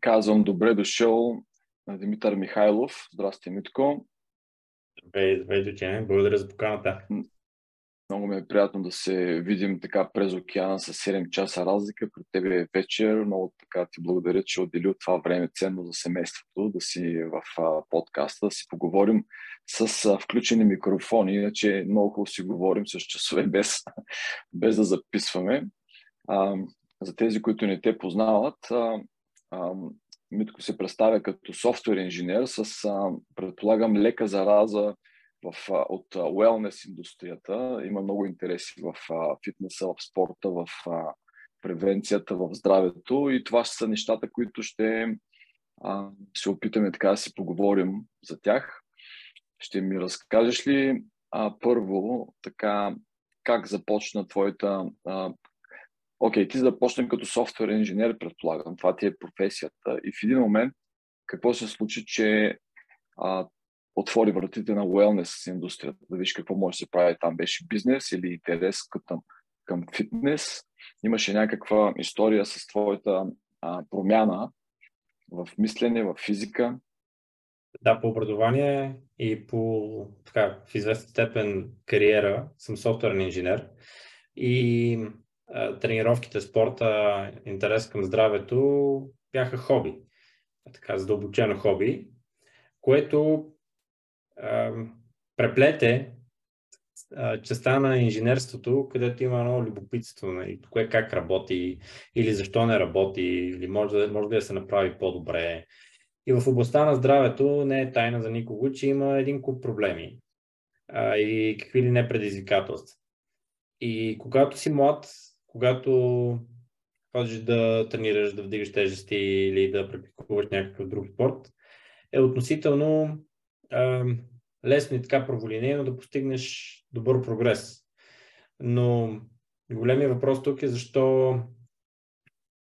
Казвам добре дошъл на Димитър Михайлов. Здрасти, Митко. Здравей, здравей, Благодаря за поканата. Много ми е приятно да се видим така през океана с 7 часа разлика. При тебе е вечер. Много така ти благодаря, че отдели от това време ценно за семейството, да си в подкаста, да си поговорим с включени микрофони, иначе много хубаво си говорим с часове без, без да записваме. За тези, които не те познават, Митко се представя като софтуер инженер с, предполагам, лека зараза в, от уелнес индустрията. Има много интереси в фитнеса, в спорта, в превенцията, в здравето и това са нещата, които ще се опитаме така да си поговорим за тях. Ще ми разкажеш ли а, първо така как започна твоята а, окей, ти започнем като софтуер инженер, предполагам, това ти е професията. И в един момент, какво се случи, че а, отвори вратите на wellness индустрията, да виж какво може да се прави там. Беше бизнес или интерес към, към фитнес. Имаше някаква история с твоята а, промяна в мислене, в физика. Да, по образование и по така, в известен степен кариера съм софтуерен инженер. И тренировките, спорта, интерес към здравето бяха хоби. Така, задълбочено хоби, което а, преплете частта на инженерството, където има едно любопитство, нали, кое как работи, или защо не работи, или може да, може да се направи по-добре. И в областта на здравето не е тайна за никого, че има един куп проблеми а, и какви ли не предизвикателства. И когато си млад, когато ходиш да тренираш, да вдигаш тежести или да практикуваш някакъв друг спорт, е относително а, лесно и така праволинейно да постигнеш добър прогрес. Но големият въпрос тук е защо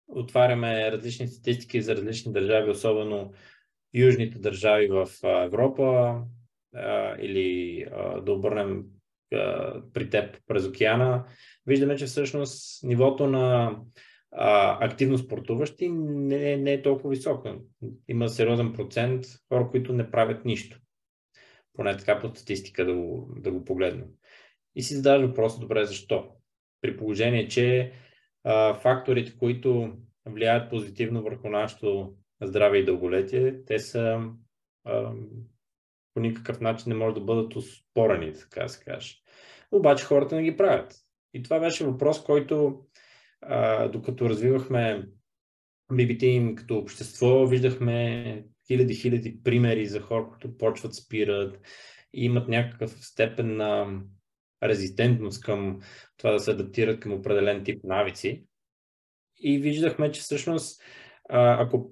отваряме различни статистики за различни държави, особено южните държави в Европа, а, или а, да обърнем а, при теб през океана виждаме, че всъщност нивото на а, активно спортуващи не, не е толкова високо. Има сериозен процент хора, които не правят нищо. Поне така по статистика да го, да го погледнем. И си задаваш въпроса, добре, защо? При положение, че а, факторите, които влияят позитивно върху нашето здраве и дълголетие, те са а, по никакъв начин не може да бъдат успорени, така се каже. Обаче хората не ги правят. И това беше въпрос, който а, докато развивахме BBT като общество, виждахме хиляди-хиляди примери за хора, които почват, спират и имат някакъв степен на резистентност към това да се адаптират към определен тип навици. И виждахме, че всъщност, ако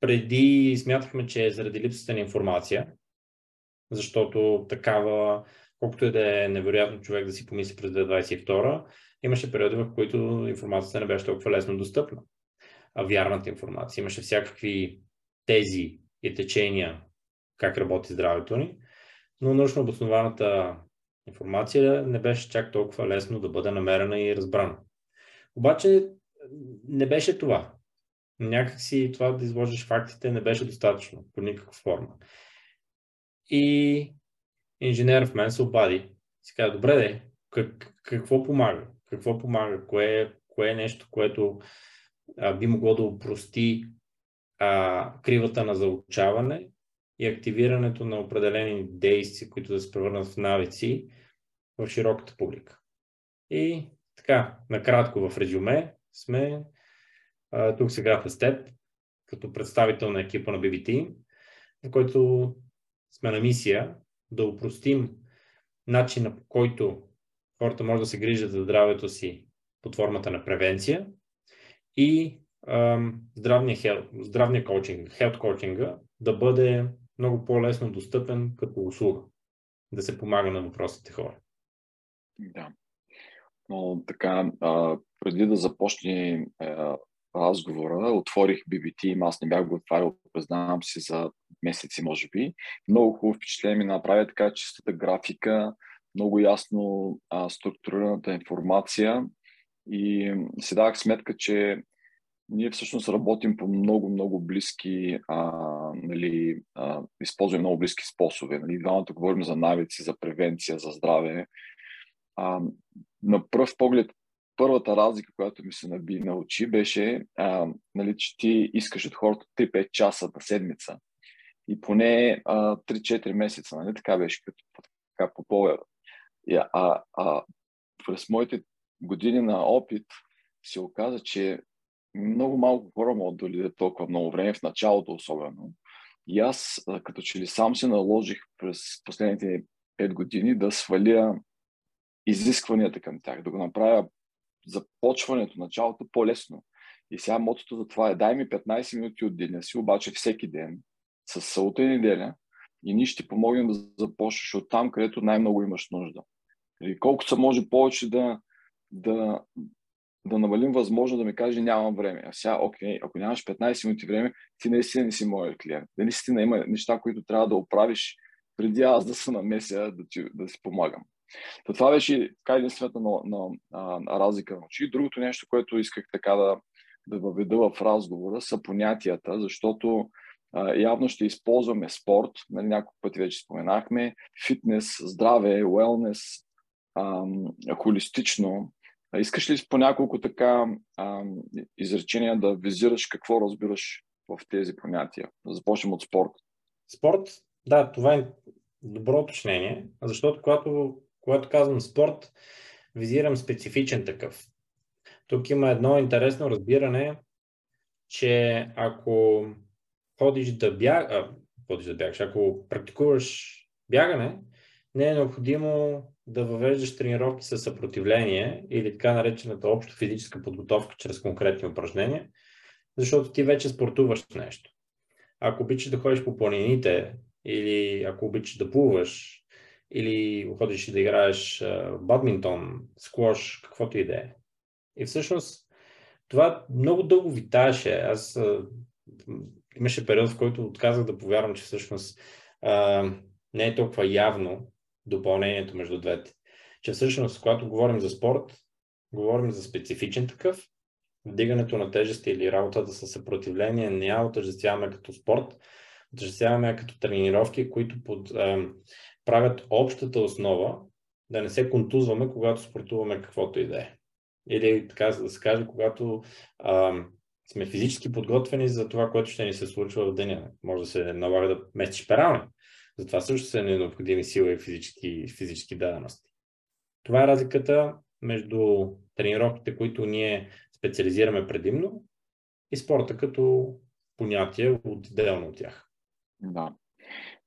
преди смятахме, че е заради липсата на информация, защото такава колкото и да е невероятно човек да си помисли през 2022, имаше периоди, в които информацията не беше толкова лесно достъпна. А вярната информация. Имаше всякакви тези и течения как работи здравето ни, но научно обоснованата информация не беше чак толкова лесно да бъде намерена и разбрана. Обаче не беше това. Някакси това да изложиш фактите не беше достатъчно по никаква форма. И инженер в мен се обади. Си каза, добре де, как, какво помага? Какво помага? Кое, кое е нещо, което а, би могло да упрости а, кривата на заучаване и активирането на определени действия, които да се превърнат в навици в широката публика. И така, накратко в резюме сме а, тук сега с теб, като представител на екипа на BBT, в който сме на мисия да упростим начина по който хората може да се грижат за здравето си под формата на превенция и здравния, здравния коучинг, хелт коучинга да бъде много по-лесно достъпен като услуга, да се помага на въпросите хора. Да. Но така, а, преди да започне разговора, отворих BBT, аз не бях го отварял, признавам си за месеци, може би. Много хубаво впечатление ми направи така чистата графика, много ясно а, структурираната информация и си давах сметка, че ние всъщност работим по много, много близки, а, нали, а, използваме много близки способи. Нали. Двамата говорим за навици, за превенция, за здраве. А, на пръв поглед, първата разлика, която ми се наби на очи, беше, а, нали, че ти искаш от хората 3-5 часа на седмица и поне а, 3-4 месеца. Нали? Така беше като така, по поведа. А, а през моите години на опит се оказа, че много малко хора могат да дойдат толкова много време, в началото особено. И аз, като че ли сам се наложих през последните 5 години да сваля изискванията към тях, да го направя започването, началото по-лесно. И сега мотото за това е дай ми 15 минути от деня си, обаче всеки ден, с събота и неделя, и ние ще помогнем да започнеш от там, където най-много имаш нужда. И колкото се може повече да, да, да намалим възможно да ми каже нямам време. А сега, окей, ако нямаш 15 минути време, ти наистина не си моят клиент. Да наистина има неща, които трябва да оправиш преди аз да се намеся да, ти, да си помагам. То това беше така единствената на, на, на, на разлика на очи. Другото нещо, което исках така да, да въведа в разговора, са понятията, защото а, явно ще използваме спорт, нали, няколко пъти вече споменахме, фитнес, здраве, уелнес, холистично. А, искаш ли по няколко така а, изречения да визираш какво разбираш в тези понятия? Да започнем от спорт. Спорт, да, това е добро уточнение, защото когато, когато казвам спорт, визирам специфичен такъв. Тук има едно интересно разбиране, че ако ходиш да бягаш, ходиш да бягаш, ако практикуваш бягане, не е необходимо да въвеждаш тренировки със съпротивление или така наречената общо физическа подготовка чрез конкретни упражнения, защото ти вече спортуваш нещо. Ако обичаш да ходиш по планините или ако обичаш да плуваш или ходиш да играеш бадминтон, сквош, каквото и да е. И всъщност това много дълго витаеше. Аз имаше период, в който отказах да повярвам, че всъщност а, не е толкова явно допълнението между двете. Че всъщност, когато говорим за спорт, говорим за специфичен такъв, вдигането на тежести или работата със съпротивление не я отъждествяваме като спорт, отъждествяваме като тренировки, които под, а, правят общата основа да не се контузваме, когато спортуваме каквото и да е. Или така да се каже, когато а, сме физически подготвени за това, което ще ни се случва в деня. Може да се налага да местиш перални. Затова също са необходими сила и физически, физически дадености. Това е разликата между тренировките, които ние специализираме предимно и спорта като понятие отделно от тях.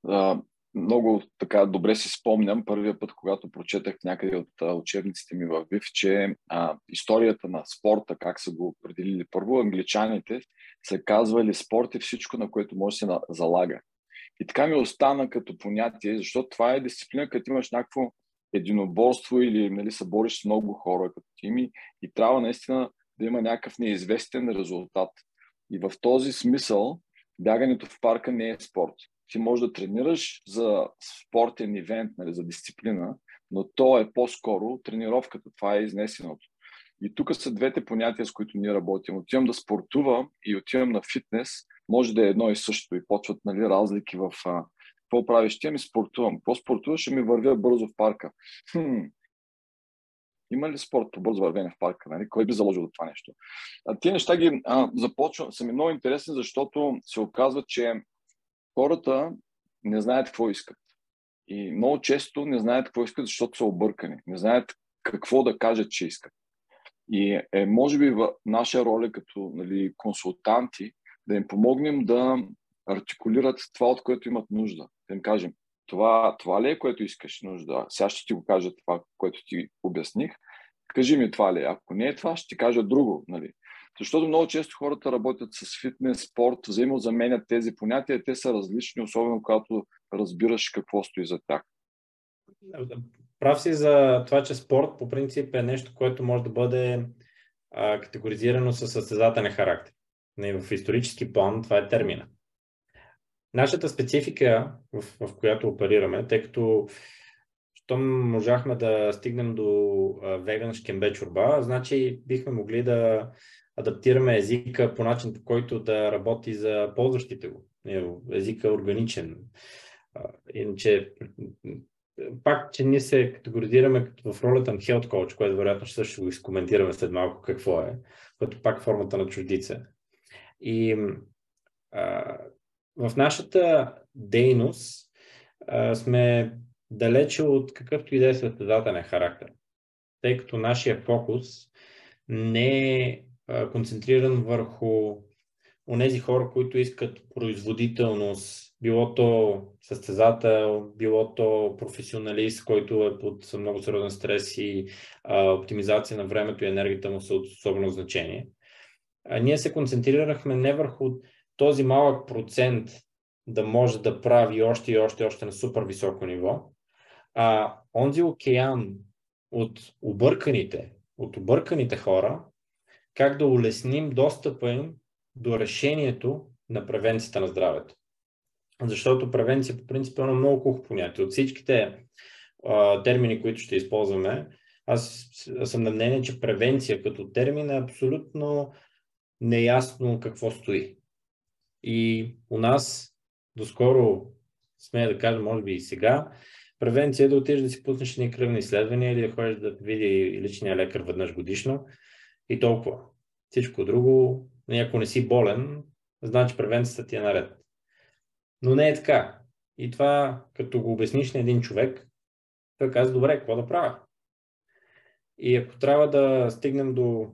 Да много така добре си спомням първия път, когато прочетах някъде от учебниците ми в ВИВ, че а, историята на спорта, как са го определили първо, англичаните са казвали спорт е всичко, на което може да се залага. И така ми остана като понятие, защото това е дисциплина, като имаш някакво единоборство или нали, се бориш с много хора като тими и трябва наистина да има някакъв неизвестен резултат. И в този смисъл бягането в парка не е спорт ти можеш да тренираш за спортен ивент, нали, за дисциплина, но то е по-скоро тренировката. Това е изнесеното. И тук са двете понятия, с които ние работим. Отивам да спортувам и отивам на фитнес, може да е едно и също и почват нали, разлики в какво правиш. Ти ми спортувам. Какво спортуваш? Ще ми вървя бързо в парка. Хм. Има ли спорт по бързо вървене в парка? Нали? Кой би заложил до това нещо? А, тия неща ги а, започвам, са ми много интересни, защото се оказва, че хората не знаят какво искат. И много често не знаят какво искат, защото са объркани. Не знаят какво да кажат, че искат. И е, може би, в наша роля като нали, консултанти да им помогнем да артикулират това, от което имат нужда. Да им кажем, това, това ли е, което искаш нужда? Сега ще ти го кажа това, което ти обясних. Кажи ми това ли е. Ако не е това, ще ти кажа друго. Нали? Защото много често хората работят с фитнес, спорт, взаимозаменят тези понятия, те са различни, особено когато разбираш какво стои за тях. Прав си за това, че спорт по принцип е нещо, което може да бъде а, категоризирано със състезателен характер. Не, в исторически план това е термина. Нашата специфика, в, в която оперираме, тъй като щом можахме да стигнем до веган шкембе чорба, значи бихме могли да адаптираме езика по начин, по който да работи за ползващите го. Езика е органичен. Иначе, пак, че ние се категоризираме в ролята на health coach, което вероятно ще също го изкоментираме след малко какво е, което пак формата на чуждица. И а, в нашата дейност а, сме далече от какъвто и да е състезателен характер, тъй като нашия фокус не е концентриран върху онези хора, които искат производителност, било то състезател, било то професионалист, който е под много сериозен стрес и а, оптимизация на времето и енергията му са от особено значение. А, ние се концентрирахме не върху този малък процент да може да прави още и още, още на супер високо ниво, а онзи океан от обърканите, от обърканите хора, как да улесним достъпа им до решението на превенцията на здравето. Защото превенция по принцип е едно много хубаво понятие. От всичките а, термини, които ще използваме, аз съм на мнение, че превенция като термин е абсолютно неясно какво стои. И у нас доскоро, смея да кажа, може би и сега, превенция е да отидеш да си пуснеш ни кръвни изследвания или да ходиш да види личния лекар веднъж годишно и толкова. Всичко друго, ако не си болен, значи превенцията ти е наред. Но не е така. И това, като го обясниш на един човек, той казва, добре, какво да правя? И ако трябва да стигнем до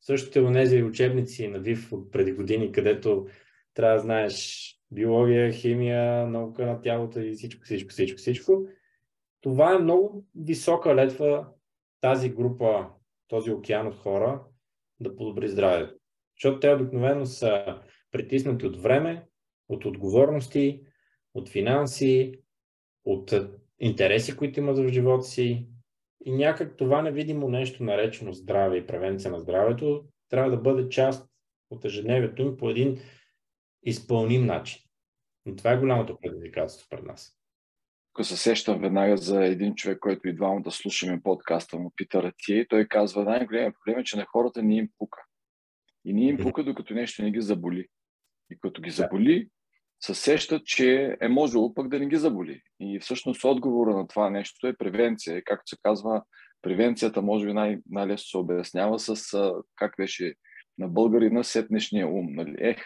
същите онези учебници на ВИФ от преди години, където трябва да знаеш биология, химия, наука на тялото и всичко, всичко, всичко, всичко, това е много висока летва тази група, този океан от хора да подобри здравето. Защото те обикновено са притиснати от време, от отговорности, от финанси, от интереси, които имат в живота си. И някак това невидимо нещо, наречено здраве и превенция на здравето, трябва да бъде част от ежедневието им по един изпълним начин. И това е голямото предизвикателство пред нас. Ако се сещам веднага за един човек, който и двамата слушаме подкаста му, Питър Ратие, той казва, най-големият проблем е, че на хората не им пука. И не им пука, докато нещо не ги заболи. И като ги заболи, се сещат, че е можело пък да не ги заболи. И всъщност отговора на това нещо е превенция. И както се казва, превенцията може би най- най-лесно се обяснява с как беше на българина сетнешния ум. Нали? Ех,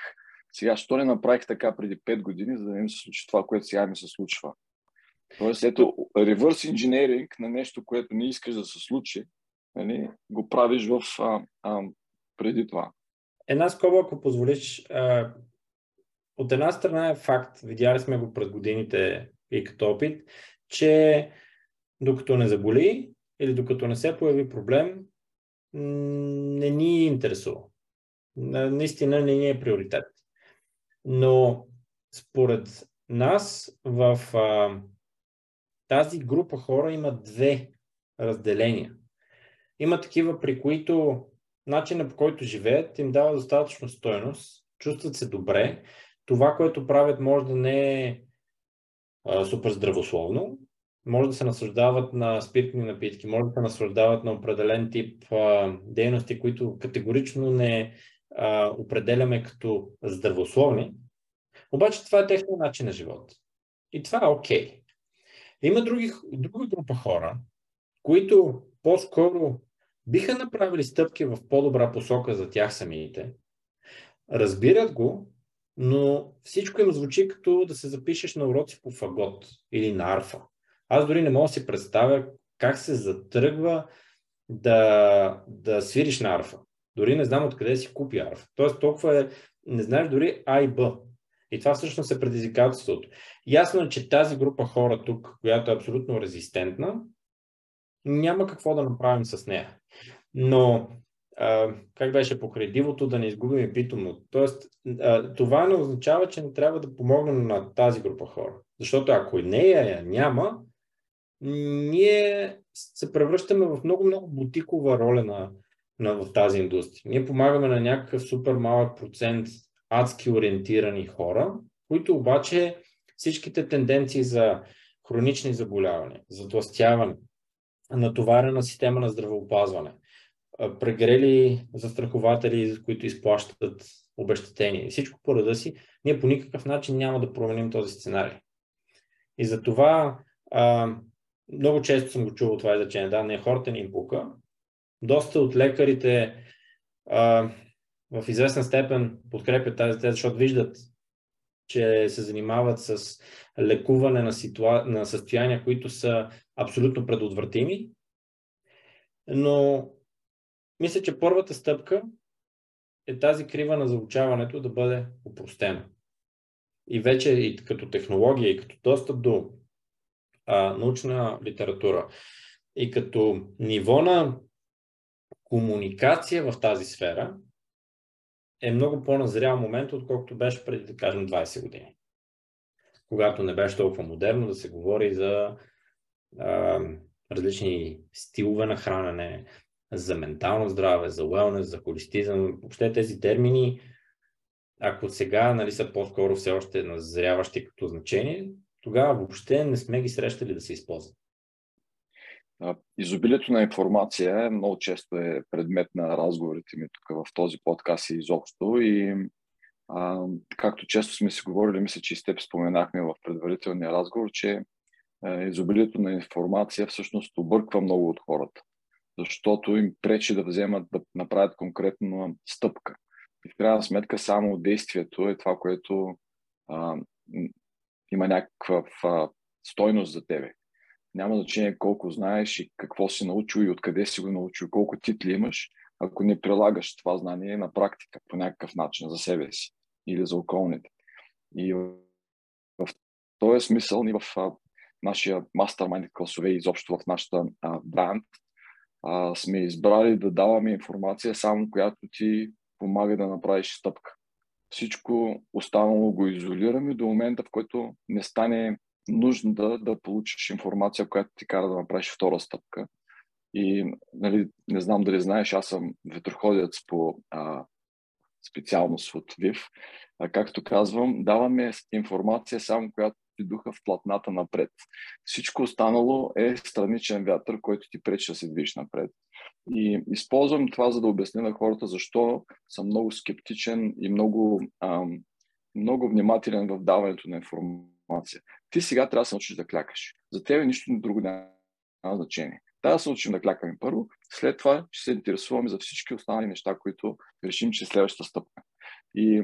сега, що не направих така преди 5 години, за да не ми се случи това, което сега ми се случва. Тоест, ето, реверс инженеринг на нещо, което не искаш да се случи, нали, го правиш в, а, а, преди това. Една скоба, ако позволиш, а, от една страна е факт, видяли сме го през годините и като опит, че докато не заболи или докато не се появи проблем, не ни интересува. Наистина не ни е приоритет. Но според нас в а, тази група хора има две разделения. Има такива, при които начинът по който живеят им дава достатъчно стойност, чувстват се добре. Това, което правят, може да не е а, супер здравословно, може да се наслаждават на спиртни напитки, може да се наслаждават на определен тип а, дейности, които категорично не а, определяме като здравословни. Обаче това е техния начин на живот. И това е окей. Okay. Има други, друга група хора, които по-скоро биха направили стъпки в по-добра посока за тях самите, разбират го, но всичко им звучи като да се запишеш на уроци по фагот или на арфа. Аз дори не мога да си представя как се затръгва да, да свириш на арфа. Дори не знам откъде си купи арфа. Тоест толкова е, не знаеш дори А и Б. И това всъщност е предизвикателството. Ясно е, че тази група хора тук, която е абсолютно резистентна, няма какво да направим с нея. Но а, как беше покрай дивото да не изгубим питомно. Тоест, а, това не означава, че не трябва да помогнем на тази група хора. Защото ако и нея я няма, ние се превръщаме в много-много бутикова роля на, на, в тази индустрия. Ние помагаме на някакъв супер малък процент адски ориентирани хора, които обаче всичките тенденции за хронични заболявания, затластяване, натоварена система на здравеопазване, прегрели застрахователи, които изплащат обещетения и всичко по реда си, ние по никакъв начин няма да променим този сценарий. И затова а, много често съм го чувал това изречение, да, не хората ни пука. Доста от лекарите а, в известна степен подкрепят тази теза, защото виждат, че се занимават с лекуване на, ситуа... на състояния, които са абсолютно предотвратими. Но мисля, че първата стъпка е тази крива на заучаването да бъде упростена. И вече и като технология, и като достъп до а, научна литература, и като ниво на комуникация в тази сфера, е много по-назрял момент, отколкото беше преди, да кажем, 20 години. Когато не беше толкова модерно да се говори за а, различни стилове на хранене, за ментално здраве, за уелнес, за холистизъм. Въобще тези термини, ако сега нали, са по-скоро все още назряващи като значение, тогава въобще не сме ги срещали да се използват. Изобилието на информация много често е предмет на разговорите ми тук в този подкаст и изобщо. И а, както често сме си говорили, мисля, че и с теб споменахме в предварителния разговор, че а, изобилието на информация всъщност обърква много от хората защото им пречи да вземат, да направят конкретна стъпка. И в крайна сметка само действието е това, което а, има някаква стойност за тебе. Няма значение колко знаеш и какво си научил и откъде си го научил, колко титли имаш, ако не прилагаш това знание на практика по някакъв начин за себе си или за околните. И в този смисъл ни в а, нашия мастермайнд класове, изобщо в нашата а, бранд, а, сме избрали да даваме информация само която ти помага да направиш стъпка. Всичко останало го изолираме до момента, в който не стане нужно да, да получиш информация, която ти кара да направиш втора стъпка. И нали, не знам дали знаеш, аз съм ветроходец по а, специалност от ВИВ. А, както казвам, даваме информация само, която ти духа в платната напред. Всичко останало е страничен вятър, който ти пречи да се движиш напред. И използвам това, за да обясня на хората защо съм много скептичен и много, ам, много внимателен в даването на информация. Ти сега трябва да се научиш да клякаш. За тебе нищо друго няма значение. Трябва да се научим да клякаме първо, след това ще се интересуваме за всички останали неща, които решим, че е следващата стъпка. И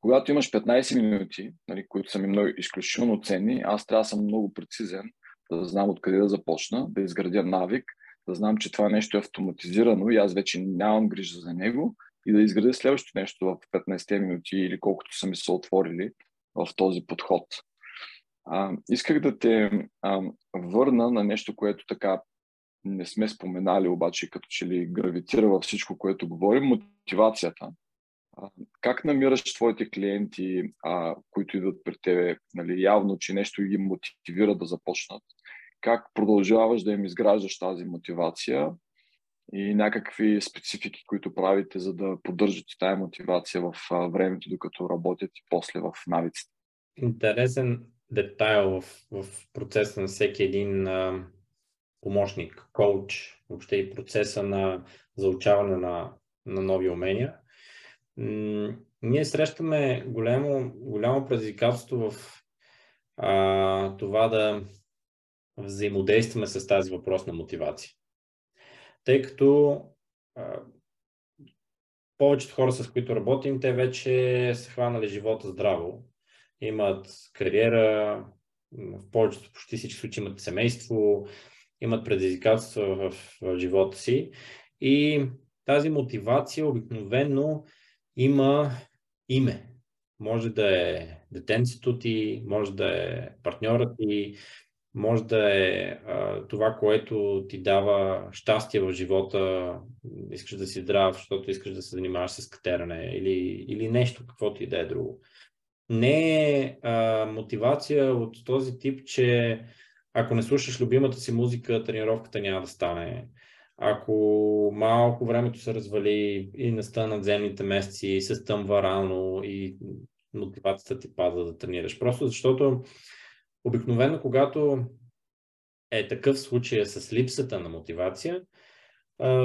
когато имаш 15 минути, нали, които са ми много изключително ценни, аз трябва да съм много прецизен, да знам откъде да започна, да изградя навик, да знам, че това нещо е автоматизирано и аз вече нямам грижа за него и да изградя следващото нещо в 15 минути или колкото са ми се отворили в този подход. А, исках да те а, върна на нещо, което така не сме споменали, обаче като че ли гравитира във всичко, което говорим, мотивацията как намираш твоите клиенти, а, които идват при тебе, нали, явно, че нещо ги мотивира да започнат? Как продължаваш да им изграждаш тази мотивация и някакви специфики, които правите, за да поддържате тази мотивация в а, времето, докато работят и после в навиците? Интересен детайл в, в процеса на всеки един а, помощник, коуч, въобще и процеса на заучаване на, на нови умения – ние срещаме голямо, голямо предизвикателство в а, това да взаимодействаме с тази въпрос на мотивация. Тъй като а, повечето хора, с които работим, те вече са хванали живота здраво. Имат кариера, в повечето, почти всички случаи имат семейство, имат предизвикателства в, в живота си. И тази мотивация обикновено има име. Може да е детенцето ти, може да е партньорът ти, може да е а, това, което ти дава щастие в живота, искаш да си здрав, защото искаш да се занимаваш с катеране или, или нещо, каквото и да е друго. Не е а, мотивация от този тип, че ако не слушаш любимата си музика, тренировката няма да стане ако малко времето се развали и настанат земните месеци, се стъмва рано и мотивацията ти пада да тренираш. Просто защото обикновено, когато е такъв случай с липсата на мотивация,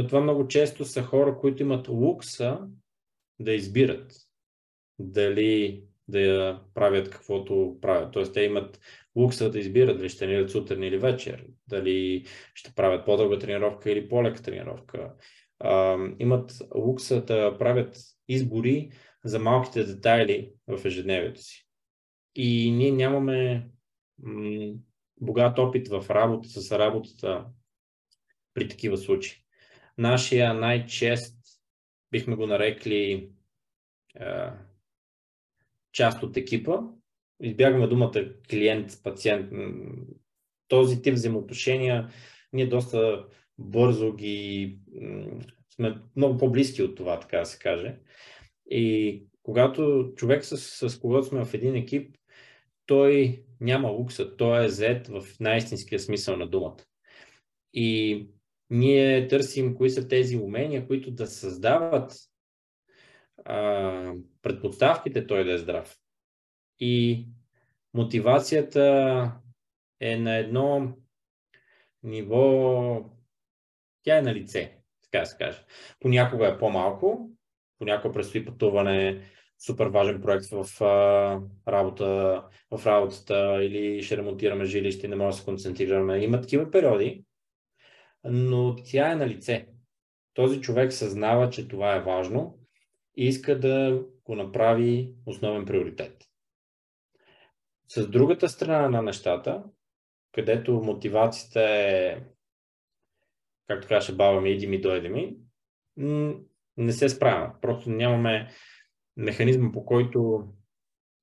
това много често са хора, които имат лукса да избират дали да я правят каквото правят. Тоест, те имат лукса да избират дали ще тренират сутрин или вечер, дали ще правят по-дълга тренировка или по-лека тренировка. А, имат лукса да правят избори за малките детайли в ежедневието си. И ние нямаме м- богат опит в работа с работата при такива случаи. Нашия най-чест, бихме го нарекли, част от екипа. Избягваме думата клиент, пациент. Този тип взаимоотношения ние доста бързо ги сме много по-близки от това, така да се каже. И когато човек с, с когото сме в един екип, той няма лукса, той е зет в най-истинския смисъл на думата. И ние търсим кои са тези умения, които да създават предпоставките той да е здрав. И мотивацията е на едно ниво, тя е на лице, така да се каже. Понякога е по-малко, понякога предстои пътуване, супер важен проект в, а, работа, в работата или ще ремонтираме жилище не може да се концентрираме. Има такива периоди, но тя е на лице. Този човек съзнава, че това е важно и иска да го направи основен приоритет. С другата страна на нещата, където мотивацията е, както каже баба ми, иди ми, дойде ми, не се справяме. Просто нямаме механизма, по който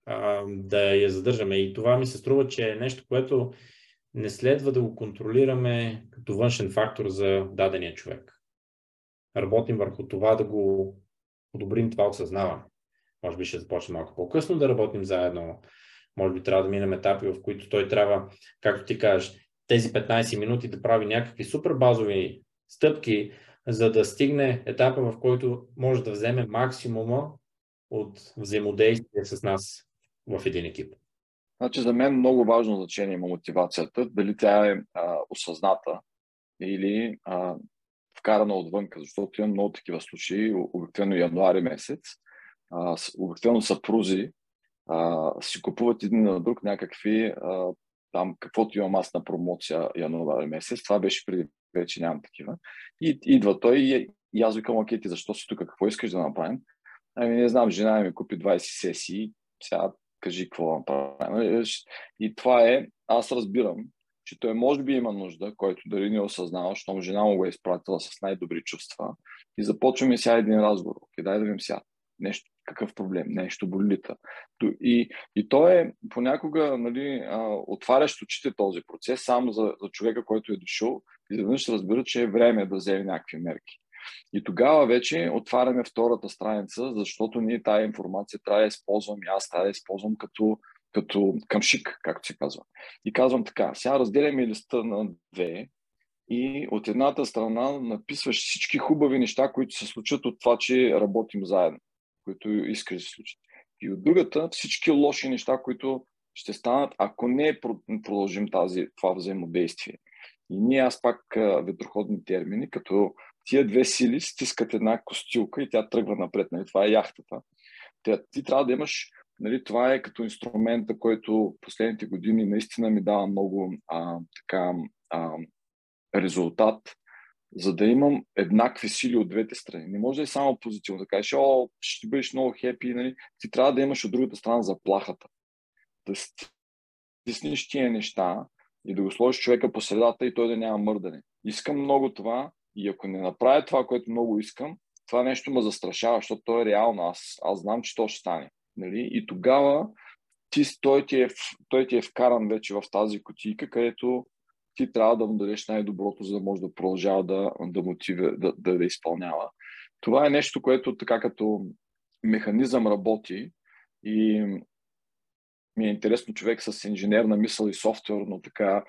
а, да я задържаме. И това ми се струва, че е нещо, което не следва да го контролираме като външен фактор за дадения човек. Работим върху това да го подобрим това осъзнаване. Може би ще започнем малко по-късно да работим заедно. Може би трябва да минем етапи, в които той трябва, както ти кажеш, тези 15 минути да прави някакви супер базови стъпки, за да стигне етапа, в който може да вземе максимума от взаимодействие с нас в един екип. Значи за мен много важно значение има мотивацията, дали тя е а, осъзната или а, вкарана отвънка, защото имам много такива случаи, обикновено януари месец, обикновено съпрузи а, си купуват един на друг някакви там каквото имам аз на промоция януари месец, това беше преди вече нямам такива. И идва той и, и аз викам, окей, ти защо си тук, какво искаш да направим? Ами не знам, жена ми купи 20 сесии, сега кажи какво направим. Нали, и това е, аз разбирам, че той може би има нужда, който дали не осъзнава, защото жена му го е изпратила с най-добри чувства. И започваме сега един разговор. Окей, дай да видим сега. Нещо, какъв проблем, нещо болита. И, и то е понякога нали, отварящ очите този процес само за, за човека, който е дошъл и заведнъж разбира, че е време да вземе някакви мерки. И тогава вече отваряме втората страница, защото ние тази информация трябва да използвам и аз трябва да използвам като, като къмшик, както се казва. И казвам така, сега разделяме листа на две и от едната страна написваш всички хубави неща, които се случат от това, че работим заедно, които искаш да се случат. И от другата всички лоши неща, които ще станат, ако не продължим тази, това взаимодействие. И ние, аз пак ветроходни термини, като тия две сили стискат една костилка и тя тръгва напред. Нали? Това е яхтата. Ти, ти трябва да имаш, нали, това е като инструмента, който последните години наистина ми дава много а, така, а, резултат, за да имам еднакви сили от двете страни. Не може да е само позитивно да кажеш, о, ще бъдеш много хепи, нали? ти трябва да имаш от другата страна заплахата. Да стиснеш тия неща и да го сложиш човека по средата и той да няма мърдане. Искам много това, и ако не направя това, което много искам, това нещо ме застрашава, защото то е реално. Аз, аз знам, че то ще стане. Нали? И тогава ти, той, ти е, той ти е вкаран вече в тази котийка, където ти трябва да му дадеш най-доброто, за да може да продължава да, да, мотиве, да, да, да изпълнява. Това е нещо, което така като механизъм работи и ми е интересно човек с инженерна мисъл и софтуерно така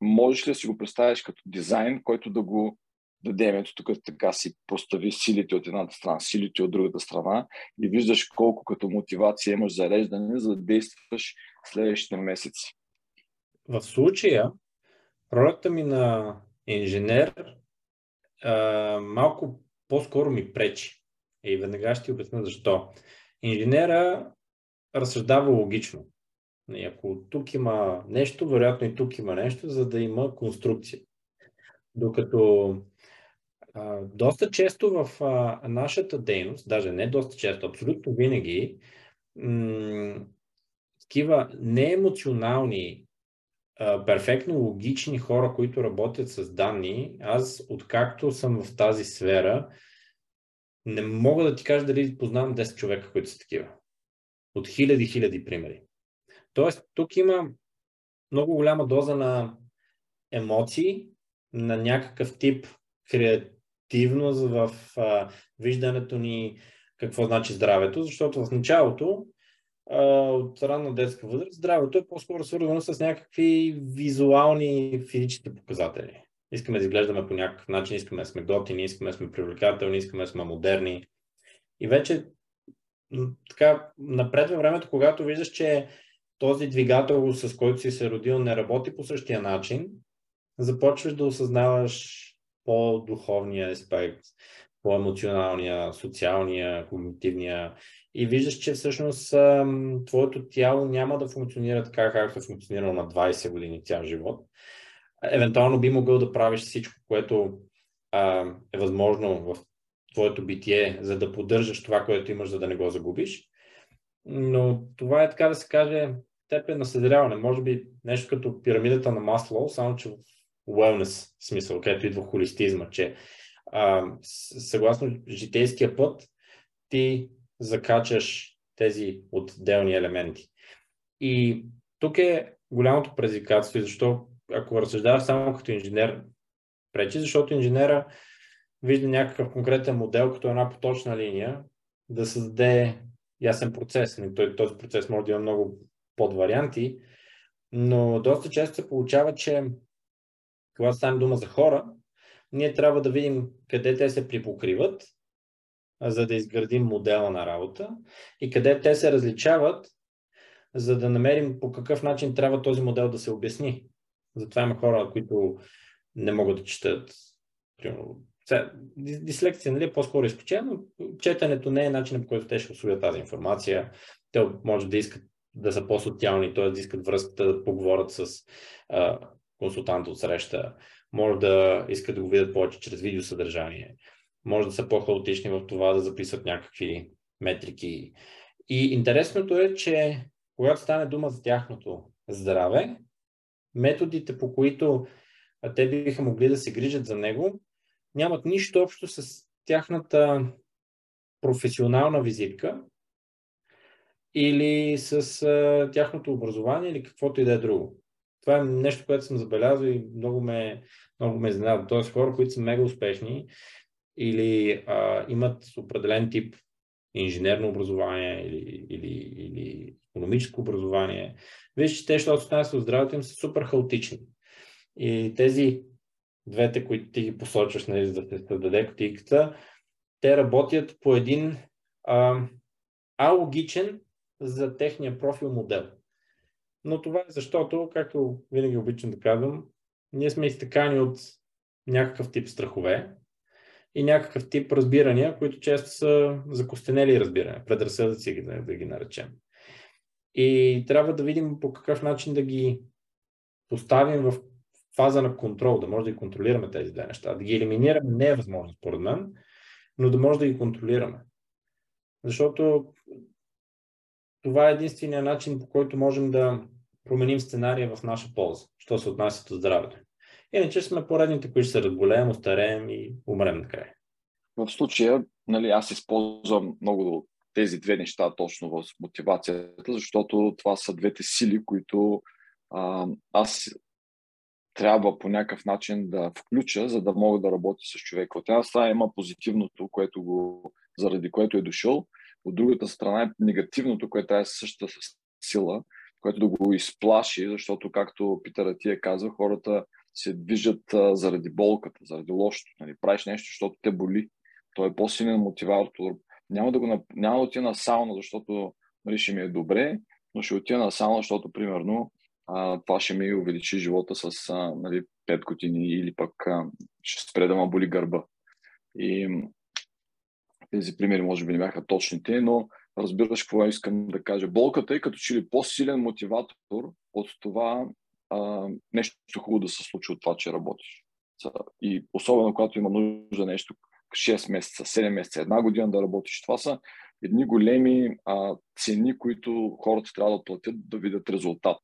можеш ли да си го представиш като дизайн, който да го дадем, ето тук така си постави силите от едната страна, силите от другата страна и виждаш колко като мотивация имаш зареждане, за да действаш следващите месеци. В случая, ролята ми на инженер а, малко по-скоро ми пречи. И веднага ще ти обясня защо. Инженера разсъждава логично. И ако тук има нещо, вероятно и тук има нещо, за да има конструкция. Докато доста често в а, нашата дейност, даже не доста често, абсолютно винаги, м- такива неемоционални, а, перфектно логични хора, които работят с данни, аз откакто съм в тази сфера, не мога да ти кажа дали познавам 10 човека, които са такива. От хиляди, хиляди примери. Тоест, тук има много голяма доза на емоции, на някакъв тип креативност в а, виждането ни какво значи здравето, защото в началото а, от ранна детска възраст здравето е по-скоро свързано с някакви визуални физически показатели. Искаме да изглеждаме по някакъв начин, искаме да сме готини, искаме да сме привлекателни, искаме да сме модерни. И вече така напред във времето, когато виждаш, че този двигател, с който си се родил, не работи по същия начин, започваш да осъзнаваш по-духовния аспект, по-емоционалния, социалния, когнитивния и виждаш, че всъщност твоето тяло няма да функционира така, както е функционирало на 20 години цял живот. Евентуално би могъл да правиш всичко, което а, е възможно в твоето битие, за да поддържаш това, което имаш, за да не го загубиш. Но това е така да се каже степен на съзряване. Може би нещо като пирамидата на масло, само че wellness смисъл, където идва холистизма, че а, съгласно житейския път ти закачаш тези отделни елементи. И тук е голямото предизвикателство, защо ако разсъждаваш само като инженер, пречи, защото инженера вижда някакъв конкретен модел като една поточна линия, да създаде ясен процес. Нали, този процес може да има много подварианти, но доста често се получава, че когато стане дума за хора, ние трябва да видим къде те се припокриват, за да изградим модела на работа и къде те се различават, за да намерим по какъв начин трябва този модел да се обясни. Затова има хора, които не могат да четат. Дислекция нали, е по-скоро изключение, но четенето не е начинът по който те ще освоят тази информация. Те може да искат да са по-социални, т.е. да искат връзката да поговорят с а, консултанта от среща, може да искат да го видят повече чрез видеосъдържание, може да са по-хаотични в това да записват някакви метрики. И интересното е, че когато стане дума за тяхното здраве, методите, по които те биха могли да се грижат за него, нямат нищо общо с тяхната професионална визитка или с тяхното образование или каквото и да е друго. Това е нещо, което съм забелязал и много ме, много ме изненада. Тоест хора, които са мега успешни или а, имат определен тип инженерно образование или, или, или економическо образование, виж, че те, защото отнасят от здравето им, са супер хаотични. И тези двете, които ти ги посочваш, нали, за да се създаде котиката, те работят по един а, алогичен за техния профил модел. Но това е защото, както винаги обичам да казвам, ние сме изтъкани от някакъв тип страхове и някакъв тип разбирания, които често са закостенели разбирания, предразсъдъци да, да ги наречем. И трябва да видим по какъв начин да ги поставим в фаза на контрол, да може да ги контролираме тези две неща. Да ги елиминираме не е възможно, според мен, но да може да ги контролираме. Защото това е единствения начин, по който можем да променим сценария в наша полза, що се отнася до здравето. Иначе сме поредните, които ще се разболеем, остареем и умрем накрая. В случая, нали, аз използвам много тези две неща точно в мотивацията, защото това са двете сили, които а, аз трябва по някакъв начин да включа, за да мога да работя с човека. От една страна има позитивното, което го, заради което е дошъл, от другата страна е негативното, което е същата сила, което да го изплаши, защото, както Питър ти е казал, хората се движат заради болката, заради лошото. Нали? Правиш нещо, защото те боли. Той е по-силен мотиватор. Няма да, го, няма да отида на сауна, защото нали, ще ми е добре, но ще отида на сауна, защото, примерно, а, това ще ми увеличи живота с а, нали, 5 години или пък а, ще спре да ма боли гърба. И тези примери може би не бяха точните, но разбираш какво искам да кажа. Болката е като че ли по-силен мотиватор от това а, нещо хубаво да се случи от това, че работиш. И особено когато има нужда нещо 6 месеца, 7 месеца, една година да работиш. Това са едни големи а, цени, които хората трябва да платят да видят резултат.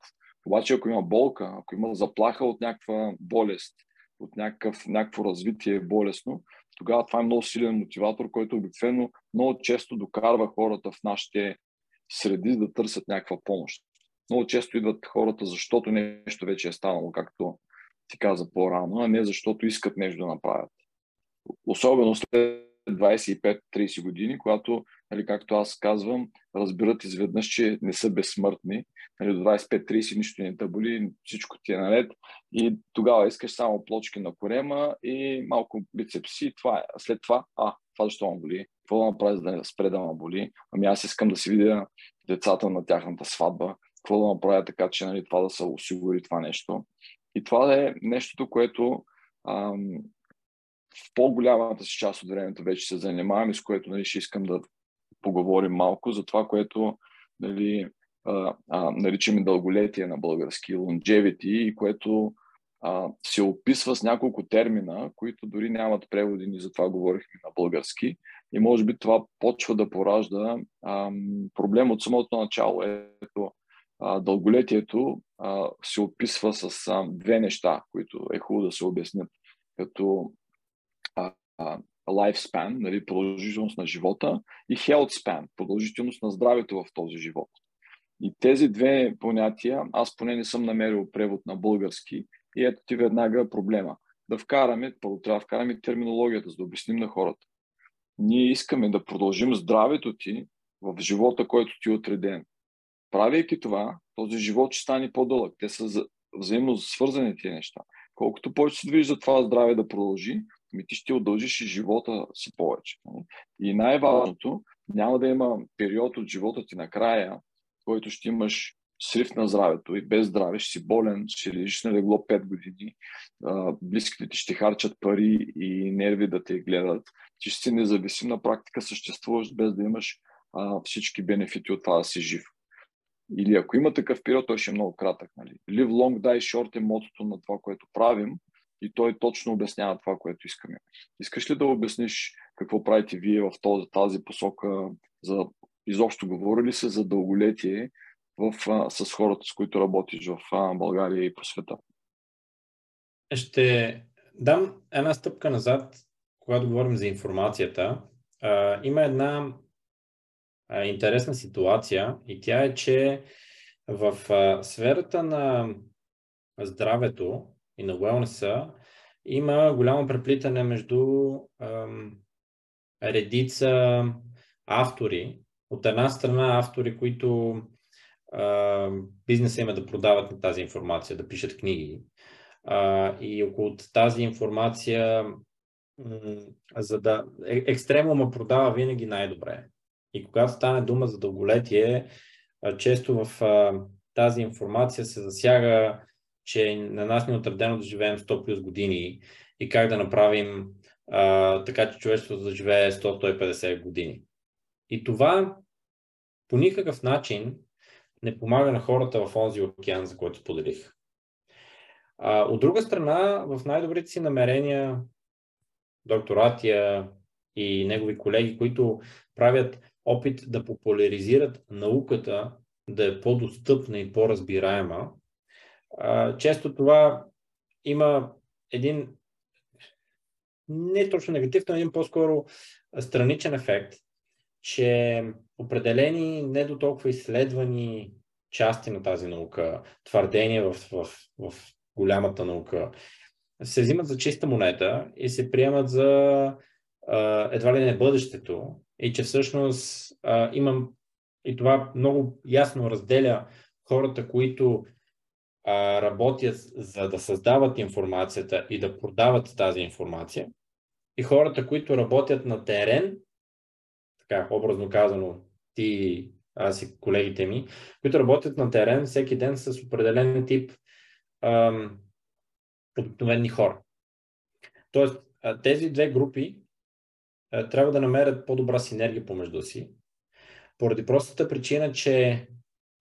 Обаче, ако има болка, ако има заплаха от някаква болест, от някакъв, някакво развитие болестно, тогава това е много силен мотиватор, който обикновено много често докарва хората в нашите среди да търсят някаква помощ. Много често идват хората, защото нещо вече е станало, както ти каза по-рано, а не защото искат нещо да направят. Особено след 25-30 години, когато, нали, както аз казвам, разбират изведнъж, че не са безсмъртни. Нали, до 25-30 нищо не те боли, всичко ти е наред и тогава искаш само плочки на корема и малко бицепси. Това е. след това, а, това защо ме боли? Какво да направя, за да спре да ме боли? Ами аз искам да си видя децата на тяхната сватба. Какво да направя така, че нали, това да се осигури това нещо. И това е нещото, което ам, в по-голямата си част от времето вече се занимавам и с което нали, ще искам да поговорим малко за това, което нали, а, а, наричаме дълголетие на български, longevity, и което а, се описва с няколко термина, които дори нямат преводи, ни за това говорихме на български. И може би това почва да поражда а, проблем от самото начало. Ето, а, дълголетието а, се описва с а, две неща, които е хубаво да се обяснят. Като lifespan, нали, продължителност на живота, и health span, продължителност на здравето в този живот. И тези две понятия, аз поне не съм намерил превод на български, и ето ти веднага проблема. Да вкараме, първо трябва да вкараме терминологията, за да обясним на хората. Ние искаме да продължим здравето ти в живота, който ти е отреден. Правейки това, този живот ще стане по-дълъг. Те са взаимно свързани тези неща. Колкото повече се движи за това здраве да продължи, ми ти ще удължиш и живота си повече. Нали? И най-важното, няма да има период от живота ти накрая, който ще имаш срив на здравето и без здраве ще си болен, ще лежиш на легло 5 години, близките ти ще харчат пари и нерви да те гледат, ти ще си независим на практика съществуваш без да имаш всички бенефити от това да си жив. Или ако има такъв период, той ще е много кратък. Нали? Live long, die short е мотото на това, което правим и той точно обяснява това, което искаме. Искаш ли да обясниш какво правите вие в този, тази посока за изобщо говорили се за дълголетие в, а, с хората, с които работиш в а, България и по света? Ще дам една стъпка назад, когато говорим за информацията. А, има една а, интересна ситуация и тя е, че в а, сферата на здравето и на wellness има голямо преплитане между ам, редица автори. От една страна автори, които бизнеса има да продават на тази информация, да пишат книги. А, и около тази информация, м- за да... Е, екстремума продава винаги най-добре. И когато стане дума за дълголетие, често в а, тази информация се засяга че на нас не е отредено да живеем 100 плюс години и как да направим а, така, че човечеството да живее 100-150 години. И това по никакъв начин не помага на хората в онзи океан, за който споделих. А, от друга страна, в най-добрите си намерения доктор Атия и негови колеги, които правят опит да популяризират науката, да е по-достъпна и по-разбираема, често това има един не точно негатив, но един по-скоро страничен ефект, че определени не до толкова изследвани части на тази наука, твърдения в, в, в голямата наука, се взимат за чиста монета и се приемат за а, едва ли не бъдещето. И че всъщност а, имам и това много ясно разделя хората, които а, работят за да създават информацията и да продават тази информация. И хората, които работят на терен, така образно казано, ти аз и колегите ми, които работят на терен всеки ден с определен тип ам, обикновени хора. Тоест, тези две групи а, трябва да намерят по-добра синергия помежду си, поради простата причина, че